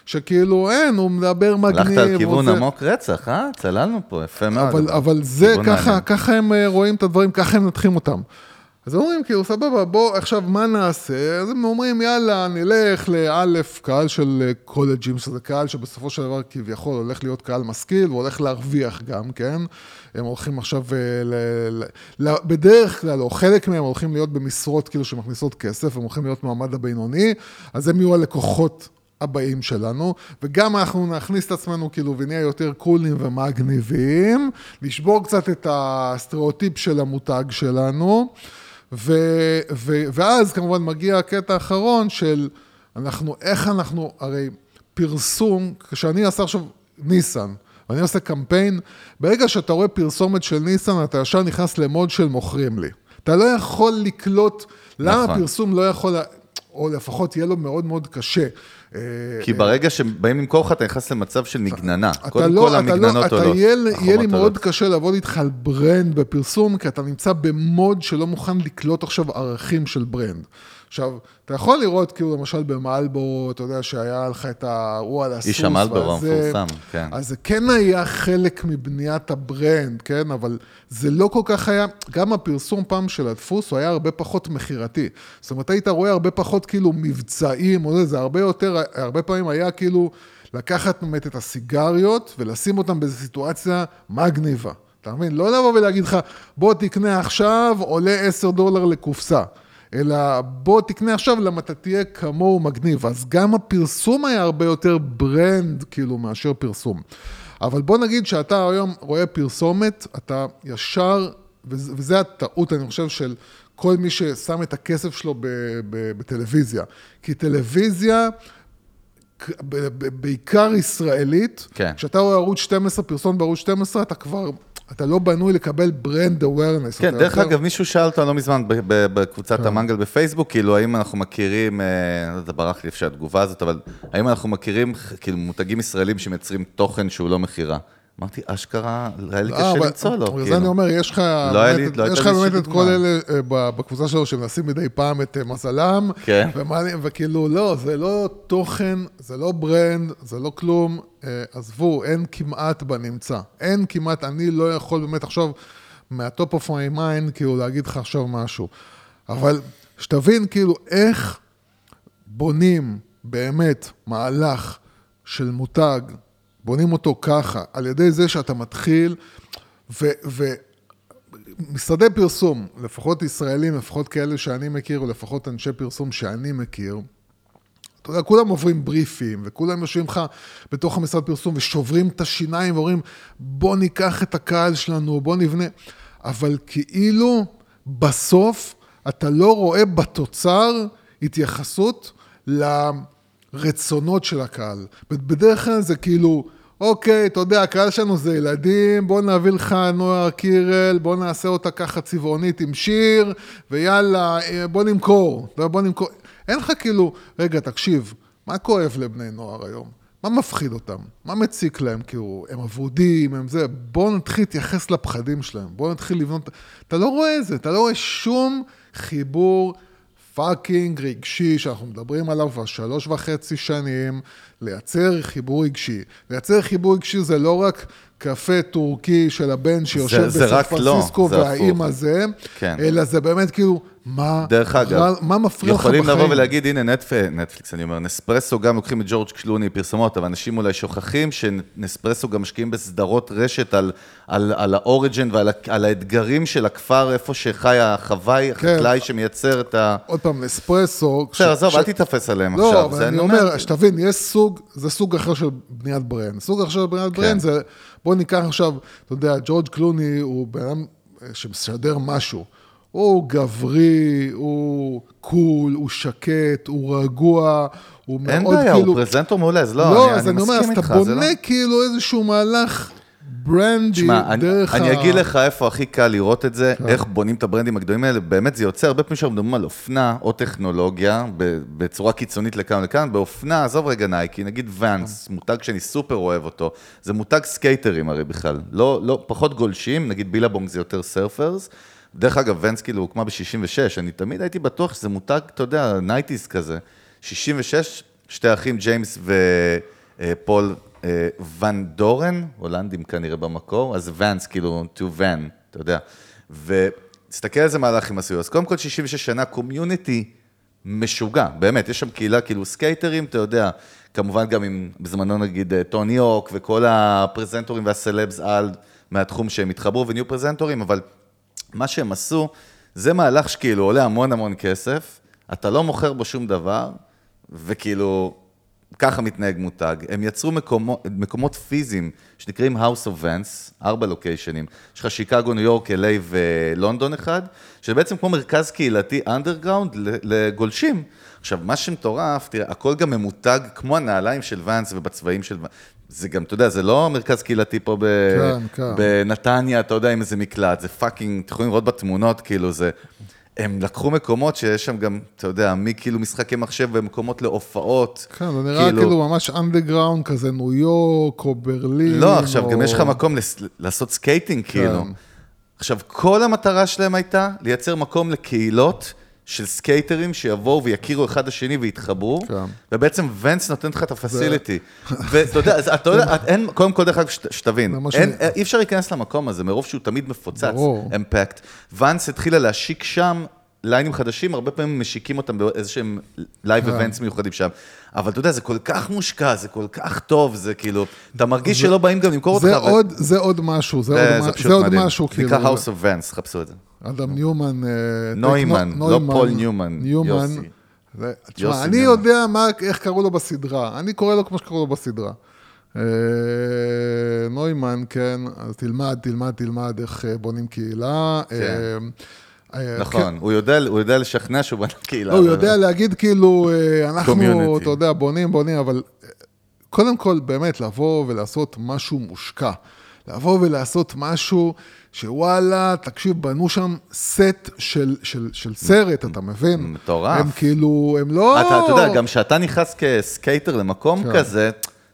שכאילו, אין, הוא מדבר מגניב. הלכת על כיוון רוצה- עמוק רצח, אה? צללנו פה, יפה מאוד. אבל, אבל זה, ככה. ככה הם אה, רואים את הדברים, ככה הם מנתחים אותם. אז אומרים, כאילו, סבבה, בוא, עכשיו, מה נעשה? אז הם אומרים, יאללה, נלך לאלף, קהל של אה, קולג'ים, שזה קהל שבסופו של דבר כביכול הולך להיות קהל משכיל, והולך להרוויח גם, כן? הם הולכים עכשיו, אה, ל, ל, ל, בדרך כלל, או חלק מהם הולכים להיות במשרות כאילו שמכניסות כסף, הם הולכים להיות מעמד הבינוני, אז הם יהיו הלקוחות הבאים שלנו, וגם אנחנו נכניס את עצמנו כאילו ונהיה יותר קולים ומגניבים, לשבור קצת את הסטריאוטיפ של המותג שלנו, ו, ו, ואז כמובן מגיע הקטע האחרון של אנחנו, איך אנחנו, הרי פרסום, כשאני אעשה עכשיו ניסן, ואני עושה קמפיין, ברגע שאתה רואה פרסומת של ניסן, אתה ישר נכנס למוד של מוכרים לי. אתה לא יכול לקלוט, למה נכון. פרסום לא יכול, או לפחות יהיה לו מאוד מאוד קשה. אה, כי ברגע שבאים למכור לך, אתה נכנס למצב של מגננה. קודם לא, כל אתה המגננות לא, אתה עולות. יהיה, לי מאוד. קשה לעבוד איתך על brand בפרסום, כי אתה נמצא במוד שלא מוכן לקלוט עכשיו ערכים של brand. עכשיו, אתה יכול לראות, כאילו, למשל במלבורו, אתה יודע שהיה לך את האירוע על הסוס. איש המלבורו המפורסם, כן. אז זה כן היה חלק מבניית ה brand, כן? אבל זה לא כל כך היה, גם הפרסום פעם של הדפוס, הוא היה הרבה פחות מכירתי. זאת אומרת, היית רואה הרבה פחות כאילו מבצעים, או זה, זה הרבה יותר, הרבה פעמים היה כאילו לקחת באמת את הסיגריות ולשים אותם באיזו סיטואציה מגניבה. אתה מבין? לא לבוא ולהגיד לך, בוא תקנה עכשיו, עולה 10 דולר לקופסה. אלא בוא תקנה עכשיו, למה אתה תהיה כמוהו מגניב. אז גם הפרסום היה הרבה יותר brand, כאילו, מאשר פרסום. אבל בוא נגיד שאתה היום רואה פרסומת, אתה ישר, וזה, הטעות, אני חושב, של כל מי ששם את הכסף שלו בטלוויזיה. כי טלוויזיה... בעיקר ישראלית, כן. כשאתה רואה ערוץ 12, פרסום בערוץ 12, אתה כבר, אתה לא בנוי לקבל ברנד awareness. כן, דרך יותר- אגב, מישהו שאל אותנו לא מזמן בקבוצת המנגל בפייסבוק, כאילו, האם אנחנו מכירים, אה, לא יודע, ברח לי אפשר התגובה הזאת, אבל האם אנחנו מכירים, כאילו, מותגים ישראלים שמייצרים תוכן שהוא לא מכירה? אמרתי, אשכרה, היה לי לא, קשה למצוא לו, בגלל זה כאילו. אני אומר, יש לך לא באמת- לא את כל. אלה אה, בקבוצה שלו שמנסים מדי פעם את אה, מזלם, כן. וכאילו, לא, זה לא תוכן, זה לא brand, זה לא כלום, אה, עזבו, אין כמעט בנמצא. אין כמעט, אני לא יכול באמת עכשיו, מה top of my mind, כאילו להגיד לך עכשיו משהו. אבל שתבין כאילו איך בונים באמת מהלך של מותג, בונים אותו ככה, על ידי זה שאתה מתחיל, ו... ו משרדי פרסום, לפחות ישראלים, לפחות כאלה שאני מכיר, או לפחות אנשי פרסום שאני מכיר, אתה יודע, כולם עוברים בריפים, וכולם יושבים לך בתוך המשרד פרסום ושוברים את השיניים ואומרים, בוא ניקח את הקהל שלנו, בוא נבנה. אבל כאילו, בסוף, אתה לא רואה בתוצר התייחסות לרצונות של הקהל. בדרך כלל זה כאילו, אוקיי, אתה יודע, הקהל שלנו זה ילדים, בוא נביא לך נוער קירל, בוא נעשה אותה ככה צבעונית עם שיר, ויאללה, אה, בוא נמכור, בוא נמכור. אין לך כאילו, רגע, תקשיב, מה כואב לבני נוער היום? מה מפחיד אותם? מה מציק להם? כאילו, הם אבודים, הם זה, בואו נתחיל להתייחס לפחדים שלהם, בואו נתחיל לבנות... אתה לא רואה את זה, אתה לא רואה שום חיבור fucking רגשי שאנחנו מדברים עליו כבר שלוש וחצי שנים, לייצר חיבור רגשי. לייצר חיבור רגשי זה לא רק קפה טורקי של הבן שיושב בסן לא, פרנסיסקו זה והאימא. זה, כן. אלא זה באמת כאילו, מה, דרך אגב, מה מפריע לך יכולים בחיים? לבוא ולהגיד, הנה נטפ... נטפליקס, אני אומר, נספרסו גם לוקחים את ג'ורג' קלוני פרסומות, אבל אנשים אולי שוכחים שנספרסו גם משקיעים בסדרות רשת על, על, על ה origin ועל על האתגרים של הכפר, איפה שחי החוואי, כן. החקלאי שמייצר את ה... עוד פעם, נספרסו. בסדר, ש- עזוב, ש- אל תיתפס עליהם לא, עכשיו. אבל זה אני אומר, שתבין, יש סוג, זה סוג אחר של בניית brand. סוג אחר של בניית כן. brand זה, בוא ניקח עכשיו, אתה יודע, ג'ורג' קלוני הוא בן אדם אה, שמשדר משהו. הוא גברי, הוא cool, הוא שקט, הוא רגוע, הוא מאוד אין כאילו... בעיה, הוא פרזנטור מעולה, אז לא, לא, אני, אז אני אני אומר, אז אתה זה לא... בונה כאילו איזשהו מהלך ברנדי אני, דרך אני ה... אגיד לך איפה הכי קל לראות את זה, כן. איך בונים את הברנדים הגדולים האלה, באמת זה יוצא הרבה פעמים שאנחנו מדברים על אופנה או טכנולוגיה, בצורה קיצונית לכאן ולכאן, באופנה, עזוב רגע נייקי, נגיד Vans, כן. מותג שאני סופר אוהב אותו, זה מותג סקייטרים הרי בכלל, לא, לא, פחות גולשים, נגיד Billabong זה יותר surfers, דרך אגב, Vans כאילו הוקמה ב-66, אני תמיד הייתי בטוח שזה מותג, אתה יודע, nineties כזה, 66, שתי אחים, ג'יימס ופול אה, ואן דורן, הולנדים כנראה במקור, אז Vans, כאילו, two Van, אתה יודע. ותסתכל איזה מהלך הם עשו. אז קודם כל, 66 שנה, community משוגע, באמת, יש שם קהילה, כאילו, סקייטרים, אתה יודע, כמובן גם עם, בזמנו נגיד, אה, טוני הוק וכל הפרזנטורים והסלבס על מהתחום שהם התחברו ונהיו פרזנטורים, אבל מה שהם עשו, זה מהלך שכאילו עולה המון המון כסף, אתה לא מוכר בו שום דבר, וכאילו, ככה מתנהג מותג. הם יצרו מקומות, מקומות פיזיים שנקראים House of Vents, ארבע לוקיישנים. יש לך שיקגו, ניו יורק, LA ולונדון אחד, שזה בעצם כמו מרכז קהילתי אנדרגראונד לגולשים. עכשיו, מה שמטורף, תראה, הכל גם ממותג כמו הנעליים של ואנס ובצבעים של ואנס. זה גם, אתה יודע, זה לא מרכז קהילתי פה ב... כן, כן. בנתניה, אתה יודע, עם איזה מקלט, זה fucking, אתם יכולים לראות בתמונות, כאילו, זה... הם לקחו מקומות שיש שם גם, אתה יודע, מכאילו משחקי מחשב ומקומות להופעות. כן, זה נראה כאילו ממש אנדרגראונד כזה, ניו יורק או ברלין. לא, עכשיו, או... גם יש לך מקום לס- לעשות skating, כאילו. עכשיו, כל המטרה שלהם הייתה לייצר מקום לקהילות של סקייטרים שיבואו ויכירו אחד השני ויתחברו, כן. ובעצם Vans נותן לך את ה facility. ואתה יודע, אתה יודע, אין, קודם כל, דרך אגב, שת- שתבין, אין- אי אפשר להיכנס למקום הזה, מרוב שהוא תמיד מפוצץ, ברור. packed. Vans התחילה להשיק שם ליינים חדשים, הרבה פעמים משיקים אותם באיזשהם live כן. events מיוחדים שם. אבל אתה יודע, זה כל כך מושקע, זה כל כך טוב, זה כאילו, אתה מרגיש שלא באים גם למכור אותך. זה עוד, זה עוד משהו, זה, זה, עוד, זה זה עוד. משהו, זה כאילו. נקרא House of Vans, חפשו את זה. אדם ניומן. אה, נוימן, לא פול ניומן, ניומן. יוסי. זה- תשמע, אני. יודע מה, איך קראו לו בסדרה. אני קורא לו כמו שקראו לו בסדרה. אה, נוימן, כן, אז תלמד, תלמד, תלמד איך אה, בונים קהילה. אה, נכון, הוא יודע- הוא יודע לשכנע שהוא בנה קהילה. לא, הוא יודע להגיד כאילו, אה, אנחנו. אתה יודע, בונים, בונים, אבל אה, קודם כל, באמת, לבוא ולעשות משהו מושקע. לבוא ולעשות משהו שוואלה, תקשיב, בנו שם סט של, של, של סרט, אתה מבין? מטורף. הם כאילו, הם לא... אתה, אתה יודע, גם כשאתה נכנס כסקייטר למקום כן. כזה,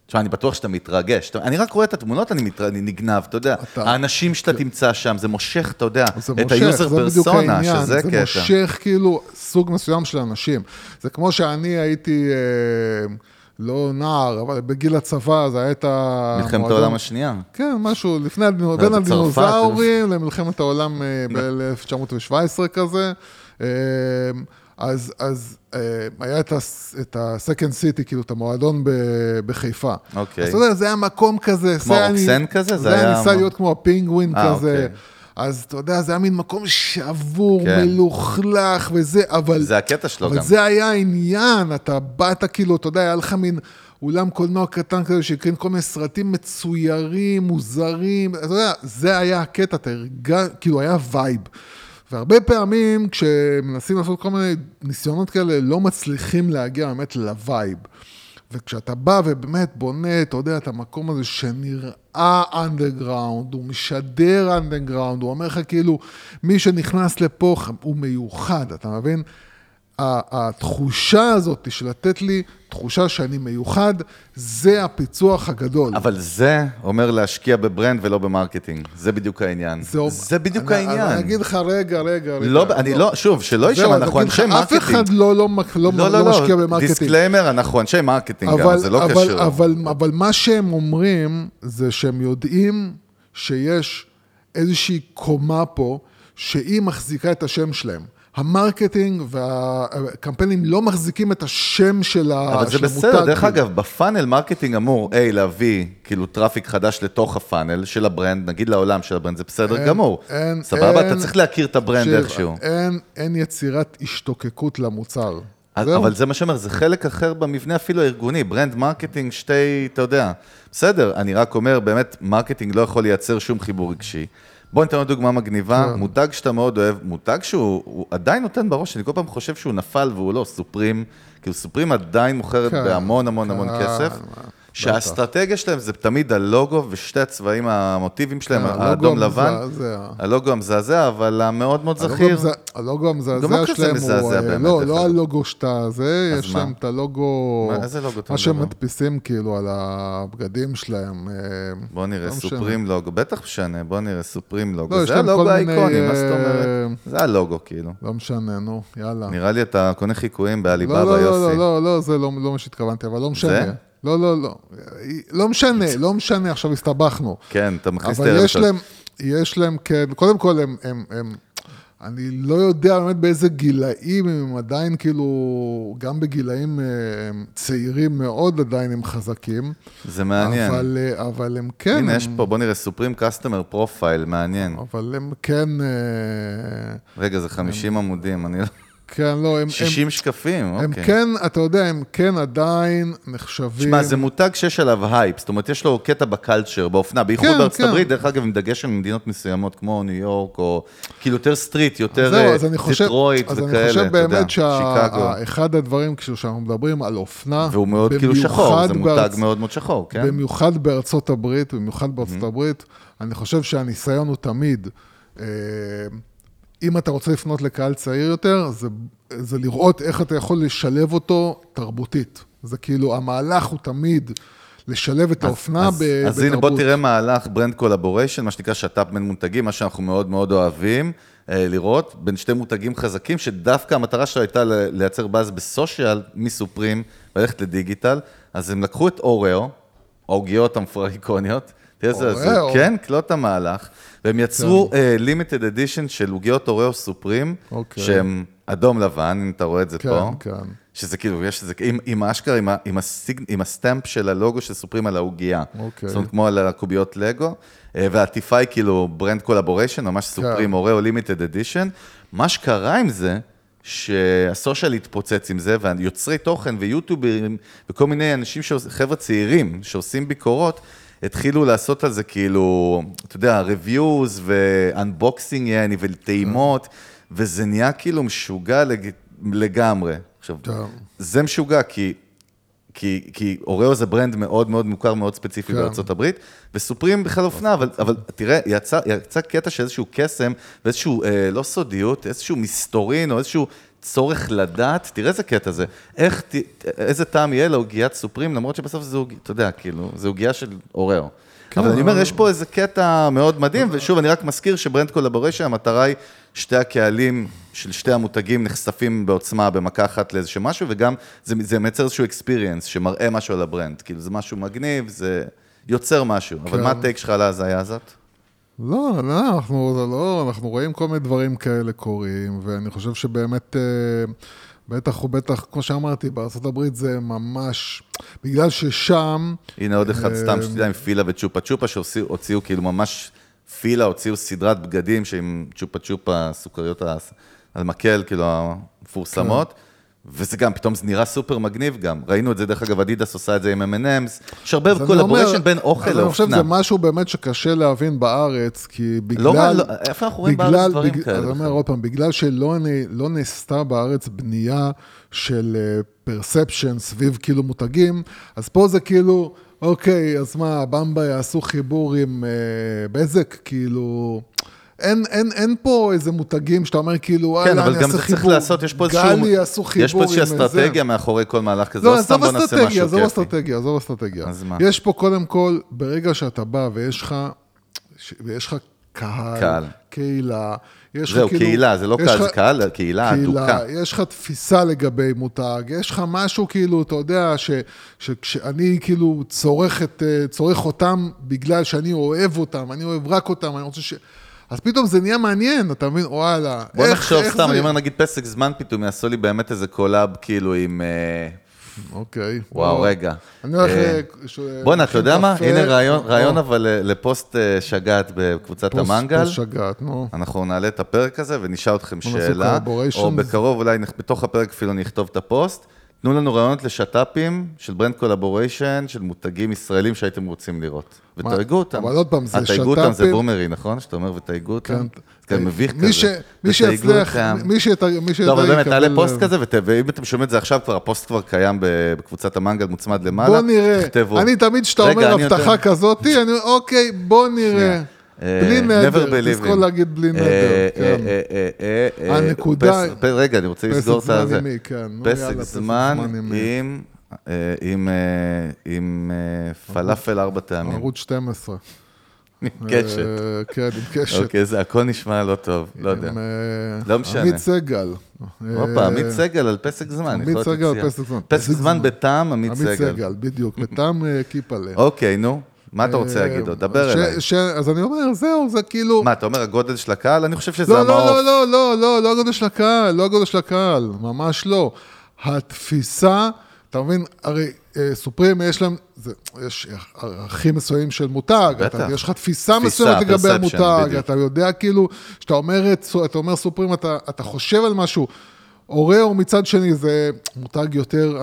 תשמע, אני בטוח שאתה מתרגש. אני רק רואה את התמונות, אני, מתר... אני נגנב, אתה יודע. אתה- האנשים שאתה תמצא שם, זה מושך, אתה יודע, זה את ה user זה פרסונה, שזה זה קטע. מושך כאילו סוג מסוים של אנשים. זה כמו שאני הייתי, אה, לא נער, אבל בגיל הצבא, זה היה את ה... מלחמת העולם השנייה. כן, משהו, לפני, זה בין. הדינוזאורים למלחמת העולם אה, ב-1917 כזה. אז, אז אה, היה את ה- את ה-Second City, כאילו, את המועדון ב- בחיפה. אוקיי. אז אתה יודע, זה היה מקום כזה. כמו היה- רוקסן כזה? זה זה היה היה ניסה מה? להיות כמו הפינגווין אה, כזה. אוקיי. אז אתה יודע, זה היה מין מקום שבור, כן. מלוכלך וזה, אבל... זה הקטע שלו אבל גם. זה היה העניין, אתה באת כאילו, אתה יודע, היה לך מין אולם קולנוע קטן כזה שהקרין כל מיני סרטים מצוירים, מוזרים, אתה יודע, זה היה הקטע, אתה הרגע, כאילו היה vibe. והרבה פעמים כשמנסים לעשות כל מיני ניסיונות כאלה, לא מצליחים להגיע באמת ל vibe. וכשאתה בא ובאמת בונה, אתה יודע, את המקום הזה שנראה אנדרגראונד, הוא משדר אנדרגראונד, הוא אומר לך כאילו, מי שנכנס לפה הוא מיוחד, אתה מבין? התחושה הזאת של לתת לי תחושה שאני מיוחד, זה הפיצוח הגדול. אבל זה אומר להשקיע ב brand ולא ב marketing. זה בדיוק העניין. זה בדיוק אני- העניין. אני אגיד לך, רגע, רגע, רגע. לא, אני לא, שוב, שלא יישמע, אנחנו אנשי marketing. אף אחד לא, לא, מק- לא, לא, לא, לא, משקיע לא, ב marketing. disclaimer, אנחנו אנשי marketing גם, אבל, זה לא אבל, קשור. אבל, אבל, אבל מה שהם אומרים זה שהם יודעים שיש איזושהי קומה פה שהיא מחזיקה את השם שלהם. ה marketing והקמפיינים לא מחזיקים את השם של ה- אבל זה בסדר, המותג, דרך. אגב, ב funnel marketing אמור, היי, להביא כאילו traffic חדש לתוך ה funnel של ה brand, נגיד לעולם של ה brand, זה בסדר אין- גמור. אין- סבבה, אתה אין- צריך להכיר את ה brand איכשהו. אין, אין יצירת השתוקקות למוצר. זהו. אבל זה מה שאומר, זה חלק אחר במבנה אפילו הארגוני, brand marketing, שתי, אתה יודע. בסדר, אני רק אומר, באמת, marketing לא יכול לייצר שום חיבור רגשי. בוא ניתן עוד דוגמה מגניבה, כן. מותג שאתה מאוד אוהב, מותג שהוא הוא עדיין נותן בראש, אני כל פעם חושב שהוא נפל והוא לא, Supreme, כאילו Supreme עדיין מוכרת כן, בהמון המון המון כן, כסף. שהאסטרטגיה שלהם זה תמיד הלוגו ושתי הצבעים המוטיביים שלהם, האדום לבן. הלוגו המזעזע, אבל המאוד מאוד זכיר. הלוגו המזעזע לא שלהם הוא... אה, לא, לא. הלוגו שאתה זה, יש? להם את הלוגו... מה, איזה לוגו אתה מה שהם מדבר? מדפיסים כאילו על הבגדים שלהם. אה, בוא נראה, לא. סופרים לוגו, בטח משנה, בוא נראה, סופרים לוגו. לא, זה הלוגו האיקוני, מה זאת אה, אומרת? זה הלוגו, כאילו. לא משנה, נו, יאללה. נראה לי אתה קונה חיקויים בעליבאבא, לא, לא, יוסי. לא, לא, לא, זה לא לא מה שהתכוונתי, אבל לא משנה. לא, לא, לא. לא משנה, לא משנה, עכשיו הסתבכנו. כן, אתה מכניס את אבל הערב יש שלך. להם, יש להם, כן, קודם כל הם, הם, הם, אני לא יודע באמת באיזה גילאים הם עדיין כאילו, גם בגילאים אה, הם צעירים מאוד עדיין הם חזקים. זה מעניין. אבל, אה, אבל הם כן, הנה, הם, יש פה, בוא נראה, סופרים קסטומר פרופייל, מעניין. אבל הם כן, אה, רגע, זה 50 עמודים, אני לא... כן, לא, הם, הם, 60 שקפים, הם אוקיי. כן, אתה יודע, הם כן עדיין נחשבים... שמע, זה מותג שיש עליו הייפ, זאת אומרת, יש לו קטע ב culture, באופנה, בייחוד כן, בארצות כן. הברית, דרך אגב, עם דגש על מדינות מסוימות, כמו ניו יורק, או כאילו יותר street, יותר אה, אז אני חושב, דטרויט אז וכאלה, אני חושב אתה יודע, באמת שיקגו. שאחד הדברים, כשאנחנו מדברים על אופנה, והוא מאוד כאילו שחור, זה מותג בארצ- מאוד מאוד שחור, כן? במיוחד בארצות הברית, במיוחד בארצות הברית, אני חושב שהניסיון הוא תמיד, אה, אם אתה רוצה לפנות לקהל צעיר יותר, זה, זה לראות איך אתה יכול לשלב אותו תרבותית. זה כאילו, המהלך הוא תמיד לשלב את האופנה אז, ב- בתרבות. אז הנה, בוא תראה מהלך brand collaboration, מה שנקרא שת"פ בין מותגים, מה שאנחנו מאוד מאוד אוהבים אה, לראות, בין שתי מותגים חזקים, שדווקא המטרה שלו הייתה לייצר buzz ב social מ Supreme, וללכת לדיגיטל, אז הם לקחו את אוראו, העוגיות האמריקאיות, תראה איזה, זה, אוראו. כן, קלוט המהלך, והם יצרו limited edition של עוגיות Oreo Supreme, אוקיי. שהם אדום לבן, אם אתה רואה את זה כן, פה. כן. שזה כאילו, יש איזה, עם, עם האשכרה, עם, עם, הסיג, עם ה stamp של הלוגו של Supreme על העוגייה. אוקיי. זאת אומרת, כמו על הקוביות לגו, אה, והעטיפה היא כאילו brand collaboration, ממש Supreme, כן. Oreo limited edition. מה שקרה עם זה, שה social התפוצץ עם זה, ויוצרי תוכן ויוטיוברים, וכל מיני אנשים, שעוש- חבר'ה צעירים, שעושים ביקורות, התחילו לעשות על זה כאילו, אתה יודע, reviews ו-unboxing יעני, וטעימות, וזה נהיה כאילו משוגע לג... לגמרי. עכשיו, טוב. זה משוגע, כי, כי, כי אוראו זה ברנד מאוד מאוד מוכר, מאוד ספציפי כן. בארצות הברית, וסופרים בכלל אופנה, אבל, אבל תראה, יצא, יצא קטע של איזשהו קסם, ואיזשהו, אה, לא סודיות, איזשהו מסתורין, או איזשהו צורך לדעת, תראה איזה קטע זה, איך, ת, איזה טעם יהיה לעוגיית Supreme, למרות שבסוף זה עוגיה, אתה יודע, כאילו, זה עוגיה של אוראו. כן, אבל אני אומר, אבל- יש פה איזה קטע מאוד מדהים, ושוב, אני רק מזכיר ש brand collaboration, המטרה היא שתי הקהלים של שתי המותגים נחשפים בעוצמה במכה אחת לאיזשהו משהו, וגם זה, זה מייצר איזשהו experience שמראה משהו על ה brand. כאילו, זה משהו מגניב, זה יוצר משהו. אבל כן. מה ה take שלך על ההזיה הזאת? לא, לא, אנחנו, לא, אנחנו רואים כל מיני דברים כאלה קורים, ואני חושב שבאמת, אה, בטח ובטח, כמו שאמרתי, בארה"ב זה ממש, בגלל ששם, הנה עוד אחד, אה, סתם שתדע, עם Fila ו Chupa Chups, שהוציאו כאילו ממש Fila הוציאו סדרת בגדים שעם Chupa Chups, סוכריות על מקל, כאילו, המפורסמות. וזה גם, פתאום זה נראה סופר מגניב גם. ראינו את זה, דרך אגב, Adidas עושה את זה עם M&M's. יש הרבה collaboration בין אוכל אז אני חושב לאופנה. שזה משהו באמת שקשה להבין בארץ, כי בגלל... לא, לא, איפה אנחנו רואים בארץ דברים בג- כאלה אני אומר? עוד פעם, בגלל שלא לא נעשתה בארץ בנייה של פרספשן סביב כאילו מותגים, אז פה זה כאילו, אוקיי, אז מה, במבה יעשו חיבור עם אה, בזק, כאילו... אין, אין, אין פה איזה מותגים שאתה אומר כאילו, כן, אבל גם זה צריך. לעשות, יש פה איזשהו... גלי יעשו חיבור יש פה איזושהי. אסטרטגיה מאחורי כל מהלך כזה, לא, לא סתם עזוב בוא נעשה משהו עזוב כיפי. אסטרטגיה, עזוב אסטרטגיה. אז מה? יש פה קודם כל, ברגע שאתה בא ויש לך, ויש לך קהל, קהל. קהילה, יש לך זהו, כאילו... קהילה, זה לא קהל, לך- זה קהל, קהילה הדוקה. יש לך תפיסה לגבי מותג, יש לך משהו כאילו, אתה יודע, ש- שכשאני כאילו צורך, את, אה, צורך אותם בגלל שאני אוהב אותם, אני אוהב רק אותם, אני רוצה ש... אז פתאום זה נהיה מעניין, אתה מבין? וואלה. בוא איך- נחשוב איך סתם, זה- אני אומר נגיד פסק זמן פתאום יעשו לי באמת איזה collab כאילו עם... אה, אוקיי. וואו, בוא. רגע. אני הולך... אה, בואנה, אתה יודע מה? הנה רעיון. רעיון אבל אה, לפוסט שגעת בקבוצת פוסט- המנגל. פוסט שגעת, נו. אנחנו נעלה את הפרק הזה ונשאל אתכם שאלה. או בקרוב אולי בתוך הפרק אפילו נכתוב את הפוסט. תנו לנו רעיונות לשת"פים של brand collaboration, של מותגים ישראלים שהייתם רוצים לראות. ותייגו אותם. אבל עוד פעם, זה התייגו אותם זה שת"פים- בומרי, נכון? שאתה אומר ותייגו אותם? כן. זה מביך כזה. מי שיצליח. מי מי שידע לא, אבל באמת, תעלה יקבל- פוסט כזה, ות- ואם אתם שומעים את זה עכשיו, כבר הפוסט כבר קיים בקבוצת המנגל, מוצמד למעלה. בוא נראה. אני תמיד כשאתה אומר הבטחה כזאתי, אני אומר, אוקיי, בוא נראה. אה, בלי נדר, תזכור. להגיד בלי נדר. כן. הנקודה- רגע, אני רוצה לסגור את זה. עם כן. פסק זמן עם. עם... אה, עם, אה, עם פלאפל ארבע טעמים. ערוץ 12. קשת. אה, כן, עם קשת. אוקיי, זה הכל נשמע לא טוב, לא יודע. עם, לא משנה. עמית סגל. הופה, עמית סגל על פסק זמן. עמית סגל על. פסק זמן. פסק זמן בטעם, עמית עמית סגל. סגל, בדיוק. בטעם קיפלה. אוקיי, נו. מה אתה רוצה להגיד עוד? דבר אליי. אז אני אומר, זהו, זה כאילו... מה, אתה אומר הגודל של הקהל? אני חושב שזה לא, המעוף. לא, לא, לא, לא, לא, לא הגודל של הקהל, לא הגודל של הקהל, ממש לא. התפיסה, אתה מבין, הרי אה, סופרים יש להם, זה, יש ערכים מסוימים של מותג, בטח. אתה, יש לך תפיסה תפיסה, מסוימת לגבי המותג, בדיוק. אתה יודע כאילו, כשאתה אומר, את- אתה אומר Supreme, אתה, אתה חושב על משהו. אוראו מצד שני זה מותג יותר,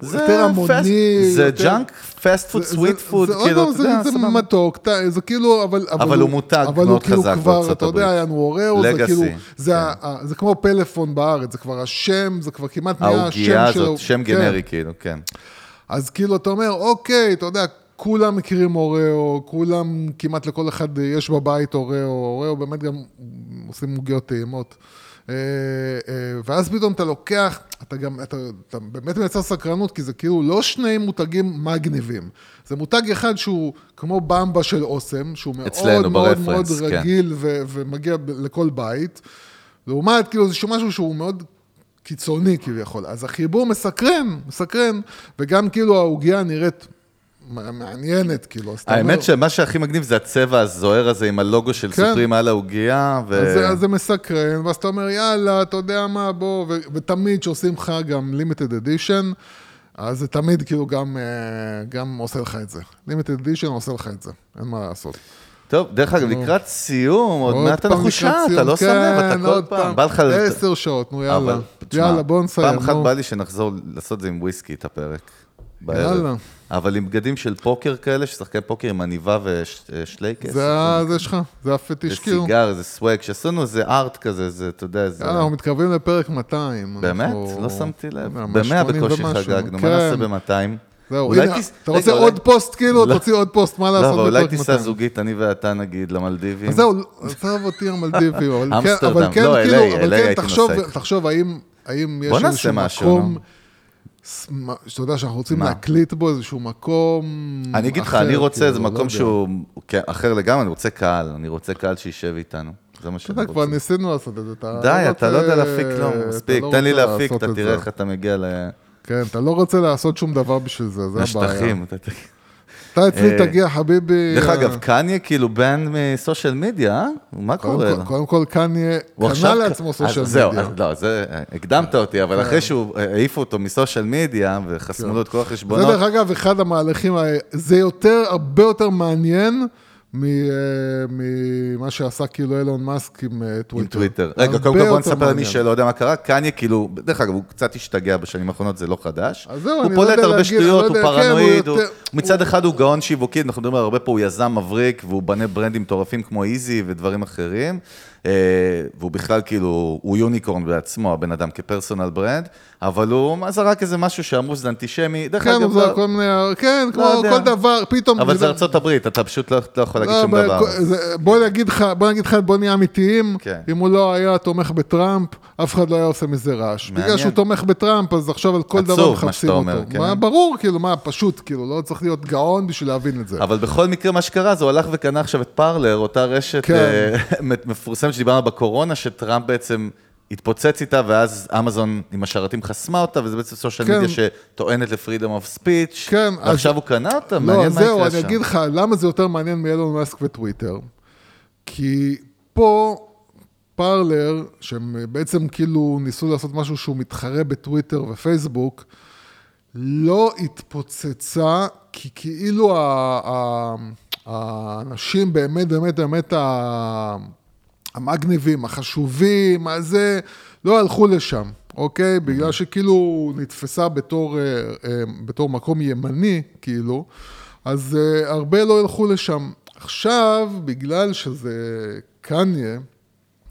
זה יותר המוני, זה junk, fast food, sweet food, כאילו, פעם, אתה זה- יודע, זה. מתוק, זה כאילו, אבל... אבל הוא מותג אבל מאוד הוא כאילו חזק כבר, בארצות אתה יודע, הברית. אוראו, זה כאילו, זה כן. זה כמו פלאפון בארץ, זה כבר השם, זה כבר כמעט נהיה השם שלו. העוגייה הזאת, שם כן. גנרי כאילו, כן. אז כאילו, אתה אומר, אוקיי, אתה יודע, כולם מכירים אוראו, כולם, כמעט לכל אחד יש בבית אוראו, אוראו באמת גם עושים עוגיות טעימות. אה, אה, ואז פתאום אתה לוקח, אתה גם, אתה, אתה באמת מייצר סקרנות, כי זה כאילו לא שני מותגים מגניבים. זה מותג אחד שהוא כמו במבה של אוסם, שהוא מאוד מאוד מאוד כן. רגיל ו- ומגיע לכל בית. לעומת, כאילו, זה משהו שהוא מאוד קיצוני כביכול. אז החיבור מסקרן, מסקרן, וגם כאילו העוגיה נראית מעניינת, כאילו. אתה האמת שמה שהכי מגניב זה הצבע הזוהר הזה עם הלוגו של כן. סופרים על העוגייה, ו... אז, זה- מסקרן, ואז אתה אומר, יאללה, אתה יודע מה, בוא, ותמיד כשעושים לך גם לימיטד אדישן, אז זה תמיד כאילו גם, אה, גם עושה לך את זה. לימיטד אדישן עושה לך את זה, אין מה לעשות. טוב, דרך אגב, לקראת סיום, עוד מעט אנחנו שעה, אתה לא שם לב, אתה כן, כל עוד פעם, בא לך... עשר שעות, נו יאללה. יאללה, בוא נסיים, פעם אחת נו. בא לי שנחזור לעשות את זה עם וויסקי, את הפרק. יאללה. אבל עם בגדים של פוקר כאלה, ששחקי פוקר עם עניבה ושלייקס. זה זה שלך, זה הפטיש, זה כאילו. סיגר, זה swag, שעשינו איזה art כזה, זה, אתה יודע, זה... יאללה, אנחנו מתקרבים לפרק 200. באמת? לא שמתי לב. במאה 180 בקושי. חגגנו, מה כן. נעשה ב-200? זהו, הנה, תיס- אתה רוצה אולי- עוד פוסט, כאילו? לא. תוציא עוד פוסט, מה לא, לעשות אבל אולי טיסה 200? זוגית, אני ואתה נגיד, למלדיבים. אז זהו, עזוב אותי המלדיבים, אבל כן, אבל כן, לא, כאילו, אבל כן, תחשוב. תחשוב, האם האם יש בוא נעשה איזשהו משהו, מקום, נו. ס- מה- שאתה יודע שאנחנו רוצים מה? להקליט בו איזשהו מקום אני אגיד לך, אני רוצה כאילו, איזה לא מקום יודע. שהוא כן, אחר לגמרי, אני רוצה קהל, אני רוצה קהל שישב איתנו. זה מה אתה שאני יודע, כבר רוצה. ניסינו לעשות את זה, אתה די, אתה לא יודע רוצה- להפיק כלום, אתה מספיק, לא תן לי רוצה להפיק, אתה את תראה. איך אתה מגיע כן, אתה לא רוצה לעשות שום דבר בשביל זה, זה הבעיה. לשטחים. אתה- אתה אצלי אה, תגיע, חביבי. דרך אה, אגב, קניה כאילו ban מ social media, אה? מה קורה? לו? קודם כל, קניה קנה לעצמו social זהו, מדיה. אז לא, זה, הקדמת אותי, אבל אחרי שהוא, העיפו אותו מ social media, וחסמו לו את כל זה החשבונות, דרך אגב אחד המהלכים, זה יותר, הרבה יותר מעניין אה, ממה שעשה כאילו אילון מאסק עם אה, עם טוויטר. טוויטר. רגע, הרבה קודם כל בוא נספר למי. שלא יודע מה קרה. קניה, כאילו, דרך אגב, הוא קצת השתגע בשנים האחרונות, זה לא חדש. אז זהו, אני לא פולט יודע הרבה להגיד, שטויות, אני הוא לא יודע, כן, פרנואיד, הוא יותר- מצד אחד הוא גאון שיווקי, אנחנו מדברים הרבה פה, הוא יזם מבריק, והוא בנה ברנדים מטורפים כמו Yeezy ודברים אחרים. אה, והוא בכלל כאילו, הוא יוניקורן בעצמו, הבן אדם כפרסונל ברנד, אבל הוא זרק איזה משהו שאמרו שזה אנטישמי. דרך כן, אגב, זה לא- כל מיני, כן, כמו יודע. כל דבר, פתאום... אבל זה ארצות הברית, אתה פשוט לא לא יכול להגיד לא, שום אבל דבר. זה- בוא נגיד לך, בוא נגיד לך, בוא נהיה אמיתיים, כן. אם הוא לא היה תומך בטראמפ, אף אחד לא היה עושה מזה רעש. מעניין. בגלל שהוא תומך בטראמפ, אז עכשיו על כל דבר מחפשים שאתה אומר, אותו. כן. מה, ברור, כאילו, מה, פשוט, כאילו, לא צריך להיות גאון בשביל להבין את זה. אבל בכל מקרה, מה שקרה זה הוא הלך וקנה עכשיו את פרלר, אותה רשת כן. אה, מפורסמת שדיברנו בקורונה, שטראמפ בעצם התפוצץ איתה, ואז אמזון עם השרתים חסמה אותה, וזה בעצם סושיאל כן. מדיה שטוענת לפרידום אוף ספיץ', כן, אז- ועכשיו הוא קנה אותה, לא, מעניין אז מה זהו, יקרה אני שם. אגיד לך, למה זה יותר מעניין מאלון מאסק וטוויטר? כי פה פרלר, שהם בעצם כאילו ניסו לעשות משהו שהוא מתחרה בטוויטר ופייסבוק, לא התפוצצה, כי כאילו ה- ה- האנשים באמת, באמת, באמת המגניבים, החשובים, הזה, לא הלכו לשם, אוקיי? בגלל שכאילו נתפסה בתור, אה, אה, בתור מקום ימני, כאילו, אז אה, הרבה לא ילכו לשם. עכשיו, בגלל שזה קניה,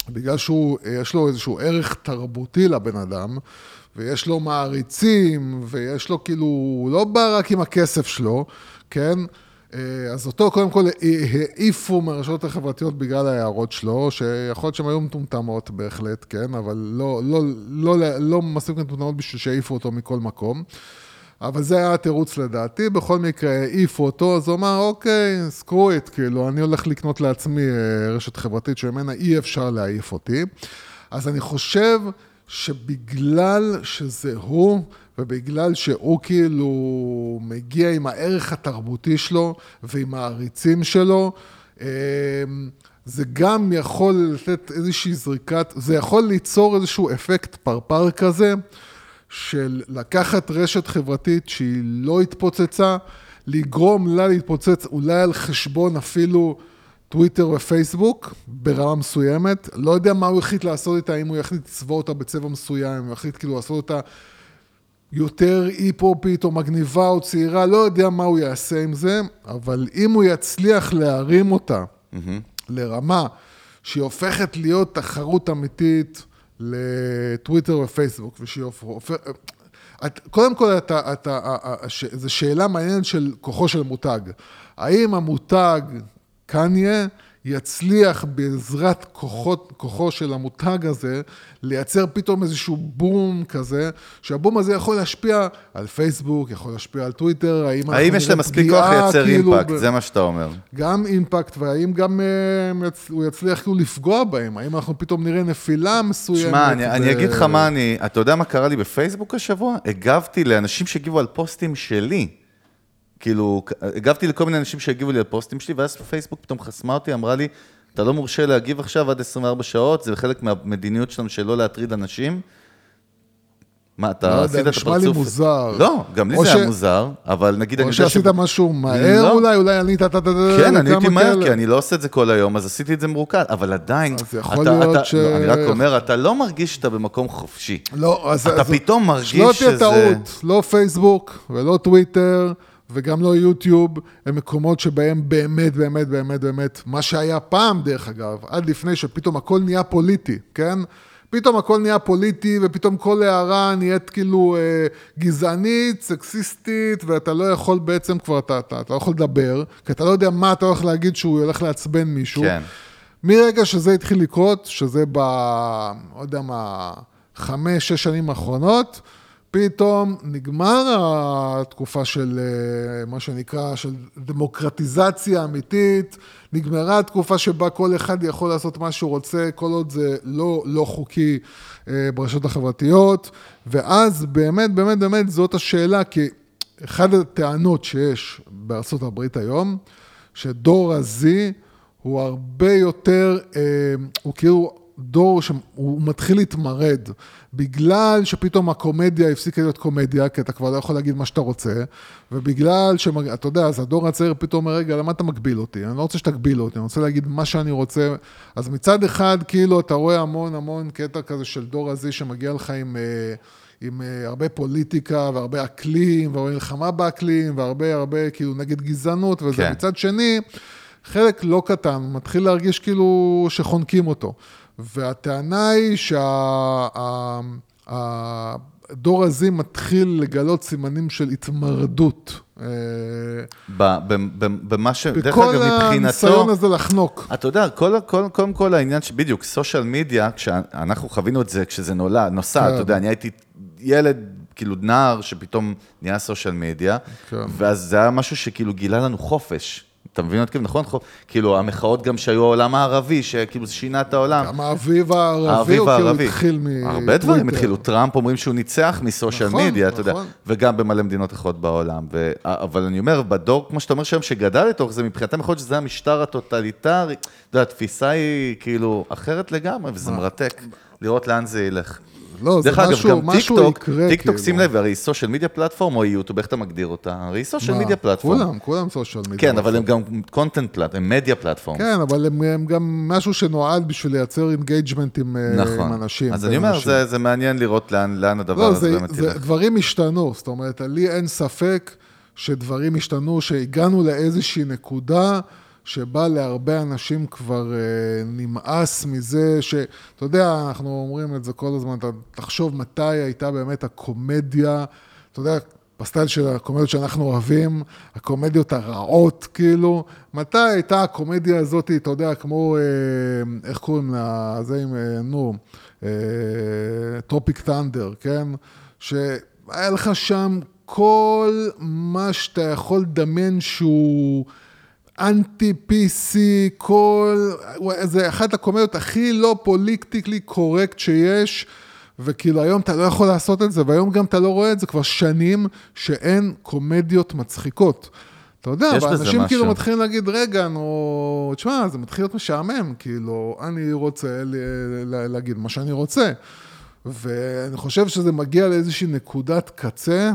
בגלל שיש לו איזשהו ערך תרבותי לבן אדם, ויש לו מעריצים, ויש לו כאילו, הוא לא בא רק עם הכסף שלו, כן? אה, אז אותו קודם כל העיפו מהרשתות החברתיות בגלל ההערות שלו, שיכול להיות שהן היו מטומטמות בהחלט, כן? אבל לא, לא, לא, לא, לא מספיק מטומטמות בשביל שיעיפו אותו מכל מקום. אבל זה היה התירוץ לדעתי, בכל מקרה העיפו אותו, אז הוא אמר, אוקיי, סקרו את, כאילו, אני הולך לקנות לעצמי אה, רשת חברתית שממנה אי אפשר להעיף אותי. אז אני חושב שבגלל שזה הוא, ובגלל שהוא כאילו מגיע עם הערך התרבותי שלו ועם העריצים שלו, אה, זה גם יכול לתת איזושהי זריקת, זה יכול ליצור איזשהו אפקט פרפר כזה, של לקחת רשת חברתית שהיא לא התפוצצה, לגרום לה להתפוצץ אולי על חשבון אפילו טוויטר ופייסבוק ברמה מסוימת. לא יודע מה הוא החליט לעשות איתה, אם הוא יחליט לצבוע אותה בצבע מסוים, אם הוא יחליט כאילו לעשות אותה יותר אי-פופית או מגניבה או צעירה, לא יודע מה הוא יעשה עם זה, אבל אם הוא יצליח להרים אותה לרמה שהיא הופכת להיות תחרות אמיתית לטוויטר ופייסבוק, ושהיא הופכת... את, קודם כל, אתה, אתה, ש, זו שאלה מעניינת של כוחו של מותג. האם המותג קניה יצליח בעזרת כוחות, כוחו של המותג הזה, לייצר פתאום איזשהו בום כזה, שהבום הזה יכול להשפיע על פייסבוק, יכול להשפיע על טוויטר, האם האם יש להם מספיק כוח לייצר כאילו, אימפקט, ב- זה מה שאתה אומר. גם אימפקט, והאם גם אה, יצ- הוא יצליח כאילו לפגוע בהם? האם אנחנו פתאום נראה נפילה מסוימת? שמע, אני, ב- אני אגיד לך מה אני, אתה יודע מה קרה לי בפייסבוק השבוע? הגבתי לאנשים שהגיבו על פוסטים שלי. כאילו, הגבתי לכל מיני אנשים שהגיבו לי על פוסטים שלי, ואז פייסבוק פתאום חסמה אותי, אמרה לי, אתה לא מורשה להגיב עכשיו עד 24 שעות, זה חלק מהמדיניות שלנו שלא להטריד אנשים. מה, אתה לא יודע, עשית את נשמע לי הפרצוף? מוזר. לא, גם לי או זה ש- היה מוזר, אבל נגיד, אני או יודע שעשית משהו מהר לא. אולי, אולי אתה, כן, אני הייתי מהר. כי אני לא עושה את זה כל היום, אז עשיתי את זה מרוכז, אבל עדיין, אז יכול אתה- להיות אתה- ש- לא, אני רק אומר, אתה לא מרגיש שאתה במקום חופשי. לא, אז... אתה אז- פתאום מרגיש שלא תהיה שזה- טעות, לא פייסבוק ולא טוויטר וגם לא יוטיוב, הם מקומות שבהם באמת, באמת, באמת, באמת, מה שהיה פעם, דרך אגב, עד לפני שפתאום הכל נהיה פוליטי, כן? פתאום הכל נהיה פוליטי, ופתאום כל הערה נהיית כאילו אה, גזענית, סקסיסטית, ואתה לא יכול בעצם כבר, אתה, אתה, אתה לא יכול לדבר, כי אתה לא יודע מה אתה הולך להגיד שהוא הולך לעצבן מישהו. כן. מרגע שזה התחיל לקרות, שזה ב... לא יודע מה, חמש, שש שנים האחרונות, פתאום נגמר התקופה של אה, מה שנקרא, של דמוקרטיזציה אמיתית, נגמרה התקופה שבה כל אחד יכול לעשות מה שהוא רוצה, כל עוד זה לא, לא חוקי אה, ברשתות החברתיות, ואז באמת, באמת, באמת זאת השאלה, כי אחת הטענות שיש בארצות הברית היום, שדור ה-Z הוא הרבה יותר, אה, הוא כאילו דור שהוא מתחיל להתמרד, בגלל שפתאום הקומדיה הפסיקה להיות קומדיה, כי אתה כבר לא יכול להגיד מה שאתה רוצה, ובגלל שאתה יודע, אז הדור הצעיר פתאום אומר, רגע, למה אתה מגביל אותי? אני לא רוצה שתגביל אותי, אני רוצה להגיד מה שאני רוצה. אז מצד אחד, כאילו, אתה רואה המון המון קטע כזה של דור הזה שמגיע לך עם... אה, עם אה, הרבה פוליטיקה והרבה אקלים, והרבה מלחמה באקלים, והרבה הרבה כאילו נגד גזענות וזה. כן. מצד שני, חלק לא קטן מתחיל להרגיש כאילו שחונקים אותו. והטענה היא שהדור הזה מתחיל לגלות סימנים של התמרדות. אה, במה ש... דרך בכל אגב, מבחינתו... הניסיון הזה לחנוק. אתה יודע, כל, כל, קודם כל העניין שבדיוק, סושיאל מדיה, כשאנחנו חווינו את זה, כשזה נולד, נוסד, כן. אתה יודע, אני הייתי ילד, כאילו נער, שפתאום נהיה סושיאל מדיה, כן. ואז זה היה משהו שכאילו גילה לנו חופש. אתה מבין אותי? נכון? חופ- כאילו, המחאות גם שהיו העולם הערבי, שכאילו זה שינה את העולם. גם האביב הערבי, הוא כאילו. התחיל מ... הרבה דברים התחילו, טראמפ אומרים שהוא ניצח מ social נכון, מדיה, אתה יודע, נכון. וגם במלא מדינות אחרות בעולם. ו... אבל אני אומר, בדור, כמו שאתה אומר שם, שגדל לתוך זה, מבחינתם יכול להיות שזה המשטר הטוטליטרי, אתה יודע, התפיסה היא כאילו אחרת לגמרי, וזה מרתק לראות לאן זה ילך. לא, זה דרך אגב, משהו- גם משהו טיקטוק, יקרה, טיקטוק, כאילו. שים לב, הרי social media platform או יוטיוב, איך אתה מגדיר אותה? הרי social מה? media platform. כולם, כולם social media. כן, אבל הם גם content platform, הם media platform. כן, אבל הם, הם גם משהו שנועד בשביל לייצר engagement עם, אה, נכון. עם אנשים. אז אני אומר. זה, זה מעניין לראות לאן, לאן הדבר לא, הזה זה, באמת ילך. דברים השתנו, זאת אומרת, לי אין ספק שדברים השתנו, שהגענו לאיזושהי נקודה שבה להרבה אנשים כבר אה, נמאס מזה, שאתה יודע, אנחנו אומרים את זה כל הזמן, אתה תחשוב מתי הייתה באמת הקומדיה, אתה יודע, ב style של הקומדיות שאנחנו אוהבים, הקומדיות הרעות, כאילו, מתי הייתה הקומדיה הזאת, אתה יודע, כמו, אה, איך קוראים לה, זה עם, אה, נו, טרופיק ת'אנדר, כן? שהיה לך שם כל מה שאתה יכול לדמיין שהוא אנטי PC, כל... זה אחת הקומדיות הכי לא politically correct שיש. וכאילו היום אתה לא יכול לעשות את זה, והיום גם אתה לא רואה את זה כבר שנים שאין קומדיות מצחיקות. אתה יודע, ואנשים כאילו. מתחילים להגיד, רגע, נו, תשמע, זה מתחיל להיות משעמם, כאילו, אני רוצה להגיד מה שאני רוצה. ואני חושב שזה מגיע לאיזושהי נקודת קצה,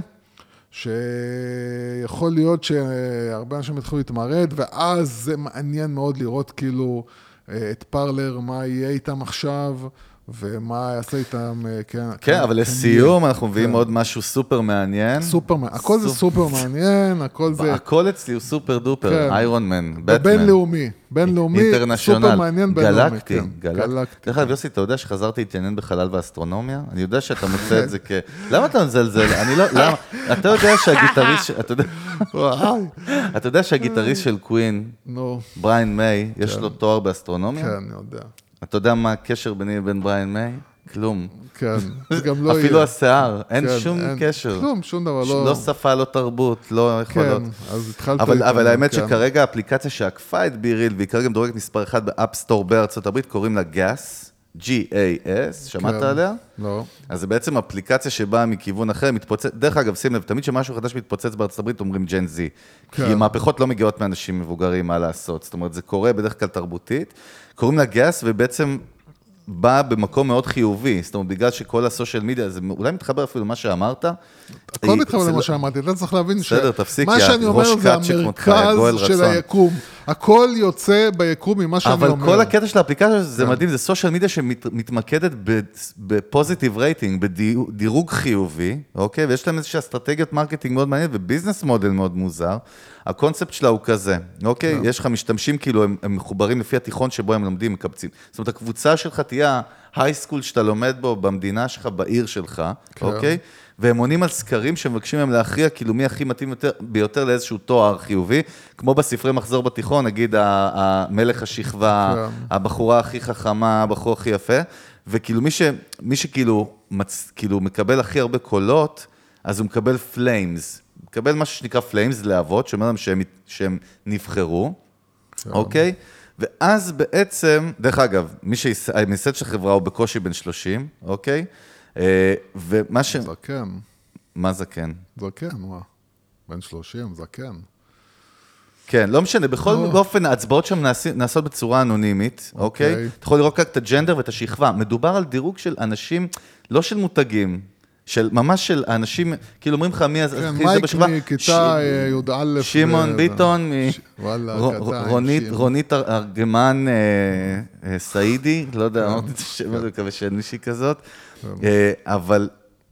שיכול להיות שהרבה אנשים יתחילו להתמרד, ואז זה מעניין מאוד לראות כאילו אה, את פרלר, מה יהיה איתם עכשיו, ומה יעשה איתם, אה, כן. כן, אבל לסיום אנחנו מביאים עוד משהו סופר מעניין. סופר, הכל זה סופ- סופר מעניין, הכל זה... הכל אצלי הוא super duper, כן. איירון מן, בטמן. בינלאומי, בינלאומי, סופר מעניין בינלאומי. גלקטי, כן, גלקטי. דרך אגב, יוסי, אתה יודע שחזרתי להתעניין בחלל ואסטרונומיה? אני יודע שאתה מוצא את זה כ... למה אתה מזלזל? אני לא... למה? אתה יודע שהגיטריסט... אתה יודע- שהגיטריסט של קווין, בריין מיי, יש לו תואר באסטרונומיה? כן, אני יודע. אתה יודע מה הקשר ביני לבין בריין מיי? כלום. כן, זה גם לא יהיה. אפילו השיער, אין כן, שום אין- קשר. כלום, שום דבר, לא... לא שפה, לא תרבות, לא יכולות. כן, אז התחלת... אבל, אבל האמת כן. שכרגע האפליקציה שעקפה את BeReal, והיא כרגע מדורגת מספר 1 ב App Store בארצות הברית, קוראים לה Gas, G-A-S, שמעת כן. עליה? לא. אז זה בעצם אפליקציה שבאה מכיוון אחר, מתפוצץ, דרך אגב, שים לב, תמיד כשמשהו חדש מתפוצץ בארצות הברית אומרים Gen Z. כן. כי מהפכות לא מגיעות מאנשים מבוגרים, מה לעשות. זאת אומרת, זה קורה בדרך כלל תרבותית. קוראים לה גאס, ובעצם באה במקום מאוד חיובי. זאת אומרת, בגלל שכל ה social media, זה אולי מתחבר אפילו למה שאמרת. הכל מתחבר זה למה שאמרתי, אתה צריך להבין בסדר, תפסיק, מה יא שאני ראש אומר זה קאצ'ה כמותך, יא גואל המרכז של רצון. היקום. הכל יוצא ביקום ממה שאני אומר. אבל כל הקטע של האפליקציה, כן. זה מדהים, זה social media שמתמקדת ב positive rating, בדירוג חיובי, אוקיי? ויש להם איזושהי אסטרטגיות marketing מאוד מעניינת ו business model מאוד מוזר. הקונספט שלה הוא כזה, אוקיי? כן. יש לך משתמשים, כאילו, הם, הם מחוברים לפי התיכון שבו הם לומדים, מקבצים. זאת אומרת, הקבוצה שלך תהיה ההייסקול שאתה לומד בו, במדינה שלך, בעיר שלך, כן. אוקיי? והם עונים על סקרים שמבקשים מהם להכריע, כאילו, מי הכי מתאים יותר, ביותר לאיזשהו תואר חיובי, כמו בספרי מחזור בתיכון, נגיד, המלך השכבה, כן. הבחורה הכי חכמה, הבחור הכי יפה, וכאילו, מי, ש, מי שכאילו מצ, כאילו, מקבל הכי הרבה קולות, אז הוא מקבל flames. מקבל משהו שנקרא flames, להבות, שאומר להם שהם, שהם נבחרו, אוקיי? ואז בעצם, דרך אגב, מי שהמייסד של החברה הוא בקושי בן 30, אוקיי? אה, ומה ש... זקן, מה זקן? זקן, מה? בן 30, זקן. כן, לא משנה, בכל או. אופן, ההצבעות שם נעשות בצורה אנונימית, אוקיי? אוקיי. אתה יכול לראות רק את ה gender ואת השכבה. מדובר על דירוג של אנשים, לא של מותגים, של ממש של אנשים, כאילו אומרים לך מי אז כן, זה מייק בשכבה. ש- מכיתה אה, י"א. שמעון ו- ביטון, מ- ש- וואלה, רו- אגדה עם רונית, ארגמן אה, אה, סעידי, לא כן. יודע, אמרתי את השם הזה, מקווה שאין מישהי כזאת. אה, אבל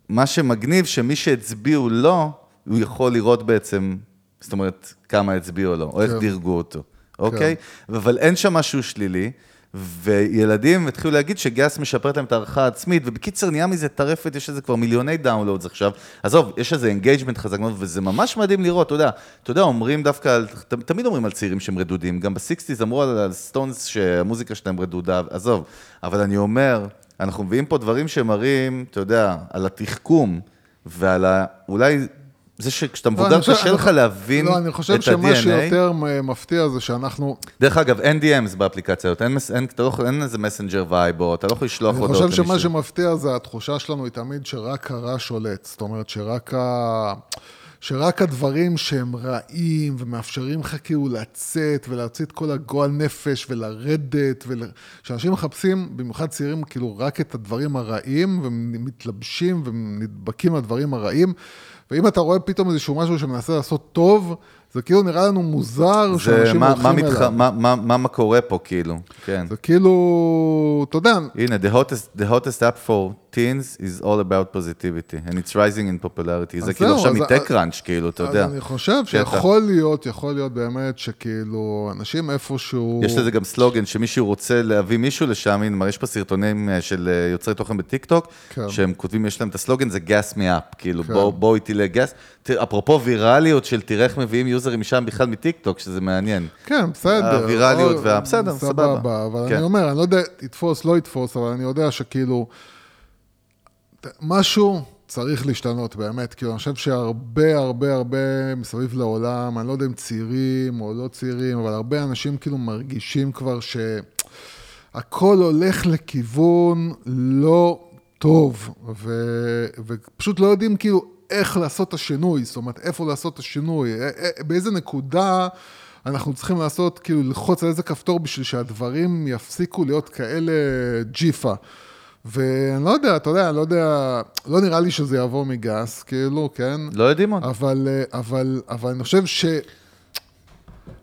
מה שמגניב, שמי שהצביעו לו, הוא יכול לראות בעצם, זאת אומרת, כמה הצביעו לו, או איך כן. דירגו אותו, אוקיי? אבל אין שם משהו שלילי. וילדים התחילו להגיד שגס משפרת להם את הערכה העצמית, ובקיצר נהיה מזה טרפת, יש לזה כבר מיליוני downloads עכשיו. עזוב, יש איזה engagement חזק מאוד, וזה ממש מדהים לראות, אתה יודע, אתה יודע, אומרים דווקא, תמיד אומרים על צעירים שהם רדודים, גם ב sixties אמרו על, על סטונס שהמוזיקה שלהם רדודה, עזוב, אבל אני אומר, אנחנו מביאים פה דברים שמראים, אתה יודע, על התחכום, ועל ה... אולי... זה שכשאתה לא, מבוגר אני קשה לך אני- להבין לא, אני חושב את שמה ה-DNA. שיותר מפתיע זה שאנחנו... דרך אגב, אין DMs באפליקציה הזאת, אין, אין, אתה לא אין איזה messenger vibe, או אתה לא יכול לשלוח אני הודעות חושב שמה. שמפתיע זה התחושה שלנו היא תמיד שרק הרע שולט. זאת אומרת, שרק ה... שרק הדברים שהם רעים ומאפשרים לך כאילו לצאת ולהוציא את כל הגועל נפש ולרדת, ול... שאנשים מחפשים, במיוחד צעירים, כאילו רק את הדברים הרעים ומתלבשים ונדבקים לדברים הרעים. ואם אתה רואה פתאום איזשהו משהו שמנסה לעשות טוב, זה כאילו נראה לנו מוזר שאנשים הולכים אליו. מתח... מה, מה, מה, מה קורה פה, כאילו, כן. זה כאילו, אתה יודע, הנה, the hottest, the hottest app for teens is all about positivity, and it's rising in popularity. זה כאילו עכשיו אז- מטק-ראנץ', כאילו, אתה יודע. אז אני חושב שיכול להיות, יכול להיות באמת שכאילו, אנשים איפשהו... יש לזה גם סלוגן, שמישהו רוצה להביא מישהו לשם, הנה, יש פה סרטונים אה, של אה, יוצרי תוכן בטיקטוק, כן. שהם כותבים, יש להם את הסלוגן, זה גס מי אפ, כאילו, כן. בוא, בוא איתי לגס. אפרופו ויראליות של תראה איך מביאים יוזרים משם בכלל מטיקטוק, שזה מעניין. כן, בסדר. הווירליות או- וה- בסדר, סבבה. אבל כן. אני אומר, אני לא יודע, יתפוס, לא יתפוס, אבל אני יודע שכאילו, משהו צריך להשתנות באמת. כאילו, אני חושב שהרבה, הרבה, הרבה מסביב לעולם, אני לא יודע אם צעירים או לא צעירים, אבל הרבה אנשים כאילו מרגישים כבר שהכל הולך לכיוון לא טוב, ו... ופשוט לא יודעים כאילו איך לעשות את השינוי, זאת אומרת, איפה לעשות את השינוי, א- א- באיזה נקודה אנחנו צריכים לעשות, כאילו, ללחוץ על איזה כפתור בשביל שהדברים יפסיקו להיות כאלה ג'יפה. ואני לא יודע, אתה יודע, אני לא יודע, לא נראה לי שזה יבוא מגס, כאילו, כן? לא יודעים עוד. אבל, אה, אבל, אבל אני חושב ש... אני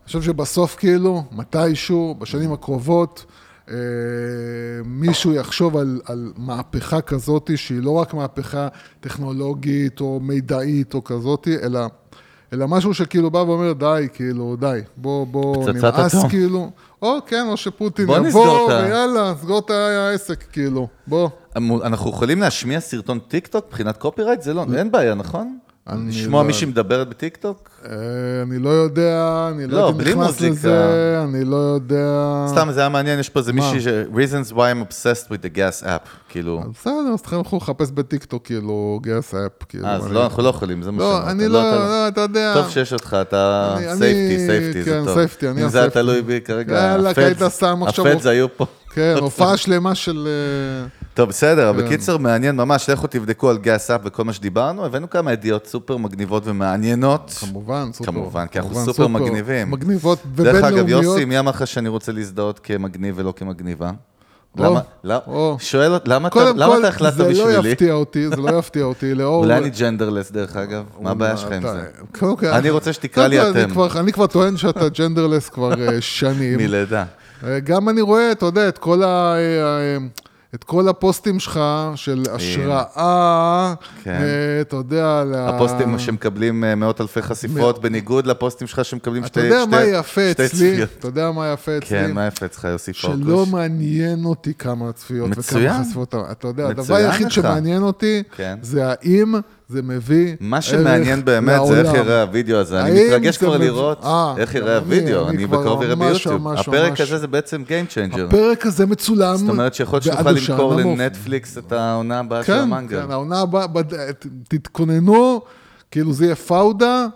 חושב שבסוף, כאילו, מתישהו, בשנים הקרובות, אה, מישהו יחשוב על, על מהפכה כזאת, שהיא לא רק מהפכה טכנולוגית או מידעית או כזאת, אלא, אלא משהו שכאילו בא ואומר, די, כאילו, די, בוא, בוא, נמאס, אטום. כאילו, או כן, או שפוטין יבוא, ויאללה, סגור את העסק, כאילו, בוא. אנחנו יכולים להשמיע סרטון טיקטוק מבחינת copyright? זה לא, אין בעיה, נכון? לשמוע לא- מישהי מדברת בטיקטוק? אה, אני לא יודע, אני לא לא, הייתי בלי נכנס מוזיקה. לזה, אני לא יודע. סתם, זה היה מעניין, יש פה איזה? מישהי ש... reasons why I'm obsessed with the gas app, כאילו... בסדר, אז תלכו לחפש בטיקטוק, כאילו, Gas app, כאילו. אה, אז אני- לא, אנחנו לא יכולים, זה מה לא, שאמרת. אני לא, אתה- לא, אתה יודע. טוב שיש אותך, אתה safety, safety, זה כן, טוב. safety, אני אם זה היה ה safety. תלוי בי כרגע, הפדס- היו פה. כן, הופעה שלמה של... טוב, בסדר, כן. בקיצר מעניין ממש, לכו תבדקו על Gas app וכל מה שדיברנו, הבאנו כמה ידיעות סופר מגניבות ומעניינות. כמובן, סופר. כמובן, כי אנחנו כמובן, סופר מגניבים. מגניבות דרך ובינלאומיות. אגב, יוסי, מי אמר לך שאני רוצה להזדהות כמגניב ולא כמגניבה? או, למה, לא- או. שואל, למה אתה למה החלטת זה לא בשבילי? יפתיע אותי, זה לא יפתיע אותי, לאור... אולי אני ג'נדרלס דרך אגב, מה הבעיה שלך עם זה? אני רוצה שתקרא לי אתם. כבר- אני כבר טוען שאתה ג'נדרלס כבר אה, שנים. מלידה. אה, גם אני רואה, אתה יודע, את כל, ה, אה, את כל הפוסטים שלך של השראה, כן. אה, אתה יודע, הפוסטים שמקבלים אה, מאות אלפי חשיפות, בניגוד לפוסטים שלך שמקבלים אתה שתי יודע מה יפה שתי אצלי? צפיות. אתה יודע מה יפה אצלי? כן, מה יפה אצלך, יוסי שלא פורקוש? מעניין אותי כמה צפיות מצוין. וכמה חשיפות. אתה יודע, הדבר מצוין היחיד. שמעניין אותי, כן. זה האם זה מביא מה שמעניין באמת זה איך. יראה הוידאו הזה. אני מתרגש כבר מביא- לראות אה, איך יראה הוידאו, אני בקרוב אראה ביוטיוב. ממש, הפרק ממש. הזה זה בעצם Game Changer. הפרק הזה מצולם. זאת אומרת שיכול להיות שנוכל למכור. לנטפליקס את העונה הבאה של כן, המנגל. כן, העונה הבאה, תתכוננו, כאילו זה יהיה פאודה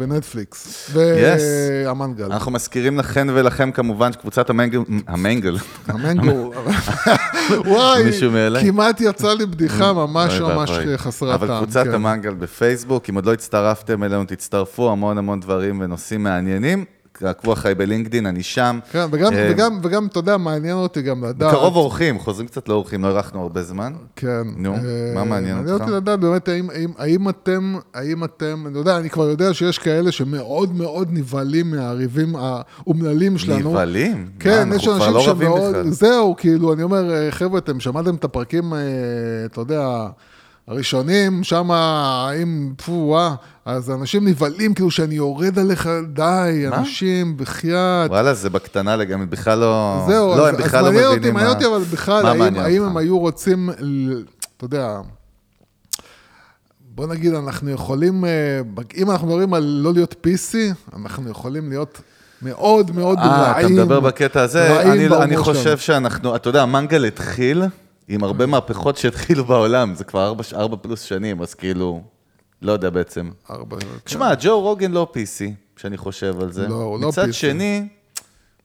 ונטפליקס. והמנגל. אנחנו מזכירים לכן ולכם כמובן שקבוצת המנגל, המנגל, המנגו. וואי? כמעט יצא לי בדיחה ממש ממש. חסרת טעם. אבל קבוצת כן. המנגל בפייסבוק, אם עוד לא הצטרפתם אלינו, תצטרפו, המון המון דברים ונושאים מעניינים. תעקבו אחריי בלינקדין, אני שם. כן, וגם, אה, וגם, וגם, אתה יודע, מעניין אותי גם לדעת. בקרוב אורחים, חוזרים קצת לאורחים, לא אירחנו הרבה זמן. כן. נו, אה, מה מעניין אותך? מעניין אותי לדעת באמת, האם, האם, האם אתם, האם אתם, אני יודע, אני כבר יודע שיש כאלה שמאוד מאוד נבהלים מהריבים האומללים שלנו. נבהלים? כן, יש אנשים לא שמאוד. זהו, כאילו, אני אומר, אה, חבר'ה, אתם שמעתם את הפרקים, אתה יודע, הראשונים, שם, האם, פו, וואה, אז אנשים נבהלים, כאילו, שאני יורד עליך, די, מה? אנשים, בחייאת. וואלה, זה בקטנה לגמרי, בכלל לא... זהו, לא, אז, הם אז לא מעניין אותי, מעניין. אותי, אבל בכלל, האם, האם? הם היו רוצים, אתה יודע, בוא נגיד, אנחנו יכולים, אה, אם אנחנו מדברים על לא להיות PC, אנחנו יכולים להיות מאוד מאוד אה, רעים. אתה מדבר בקטע הזה? אני, בהומור אני חושב. שאנחנו, אתה יודע, המנגל התחיל עם הרבה מהפכות שהתחילו בעולם, זה כבר ארבע, ארבע פלוס שנים, אז כאילו, לא יודע בעצם. ארבע, כן. תשמע, ג'ו רוגן לא PC, כשאני חושב על זה. לא, הוא לא מצד PC. שני,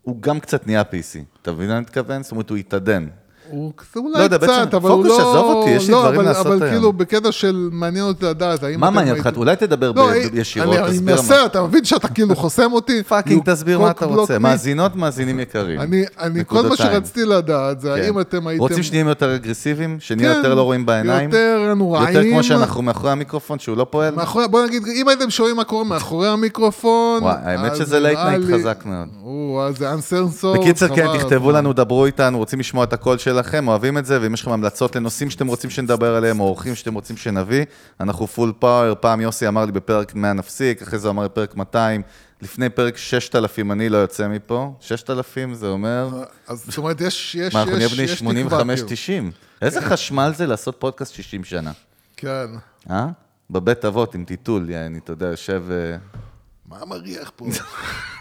הוא גם קצת נהיה PC. אתה מבין מה אני מתכוון? זאת אומרת, הוא התעדן. הוא קצת, לא אולי יודע, קצת, בעצם, אבל הוא פוקוס, לא... עזוב אותי, יש לי לא, דברים אבל- לעשות אבל היום. כאילו, בקטע של מעניין אותי לדעת, האם מה מעניין אותך? אולי תדבר לא, ב- אני- ישירות, אני תסביר מה. אנסה, אתה מבין שאתה כאילו חוסם אותי? fucking תסביר מה אתה רוצה. מאזינות, מאזינים יקרים. אני, אני, כל מה. שרציתי לדעת זה כן. האם אתם הייתם... רוצים שנהיים יותר אגרסיביים? שנהיה כן, יותר לא רואים בעיניים? יותר נוראים. יותר כמו שאנחנו מאחורי המיקרופון, שהוא לא פועל? בוא נגיד, אם הייתם שומעים מה קורה מאחורי המיקרופון... וואי, האמת שזה late night חזק מאוד. או, אז זה אנסרסור. בקיצר, כן, תכתבו לנו, דברו איתנו, רוצים לשמוע את הקול שלכם, אוהבים את זה, ואם יש לכם המלצות לנושאים שאתם רוצים שנדבר עליהם, או אורחים שאתם רוצים שנביא, אנחנו full power. פעם יוסי אמר לי בפרק 100 נפסיק, אחרי זה אמר לי בפרק 200, לפני פרק 6,000 אני לא יוצא מפה. 6,000 זה אומר... אז זאת אומרת, יש, יש, מה, אנחנו נהיה בני יש תקווה, כאילו. 85-90. איזה חשמל זה לעשות פודקאסט 60 שנה, כן. אה? בבית אבות עם טיטול, יעני, אתה יודע, יושב... אה, מה מריח פה?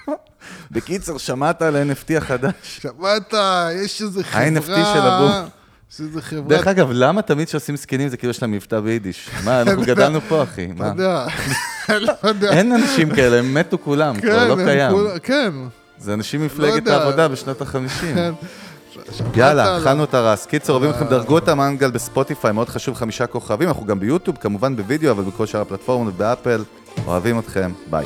בקיצר, שמעת על ה-NFT החדש? שמעת, יש איזה חברה... ה-NFT של הבום. יש איזה חברה... דרך אגב, למה תמיד כשעושים זקנים זה כאילו יש להם מבטא ביידיש? מה, אנחנו גדלנו פה, אחי. אתה מה? יודע, לא יודע. אין אנשים כאלה, הם מתו כולם, כבר כן, לא קיים. כן. זה אנשים מפלגת העבודה בשנות ה-50. כן. יאללה, אכלנו את הרס. קיצר, אוהבים לכם, דרגו את המנגל בספוטיפיי, מאוד חשוב, חמישה כוכבים. אנחנו גם ביוטיוב, כמובן בווידאו, אבל בכל שאר הפלטפורמות, באפל. אוהבים אתכם, ביי.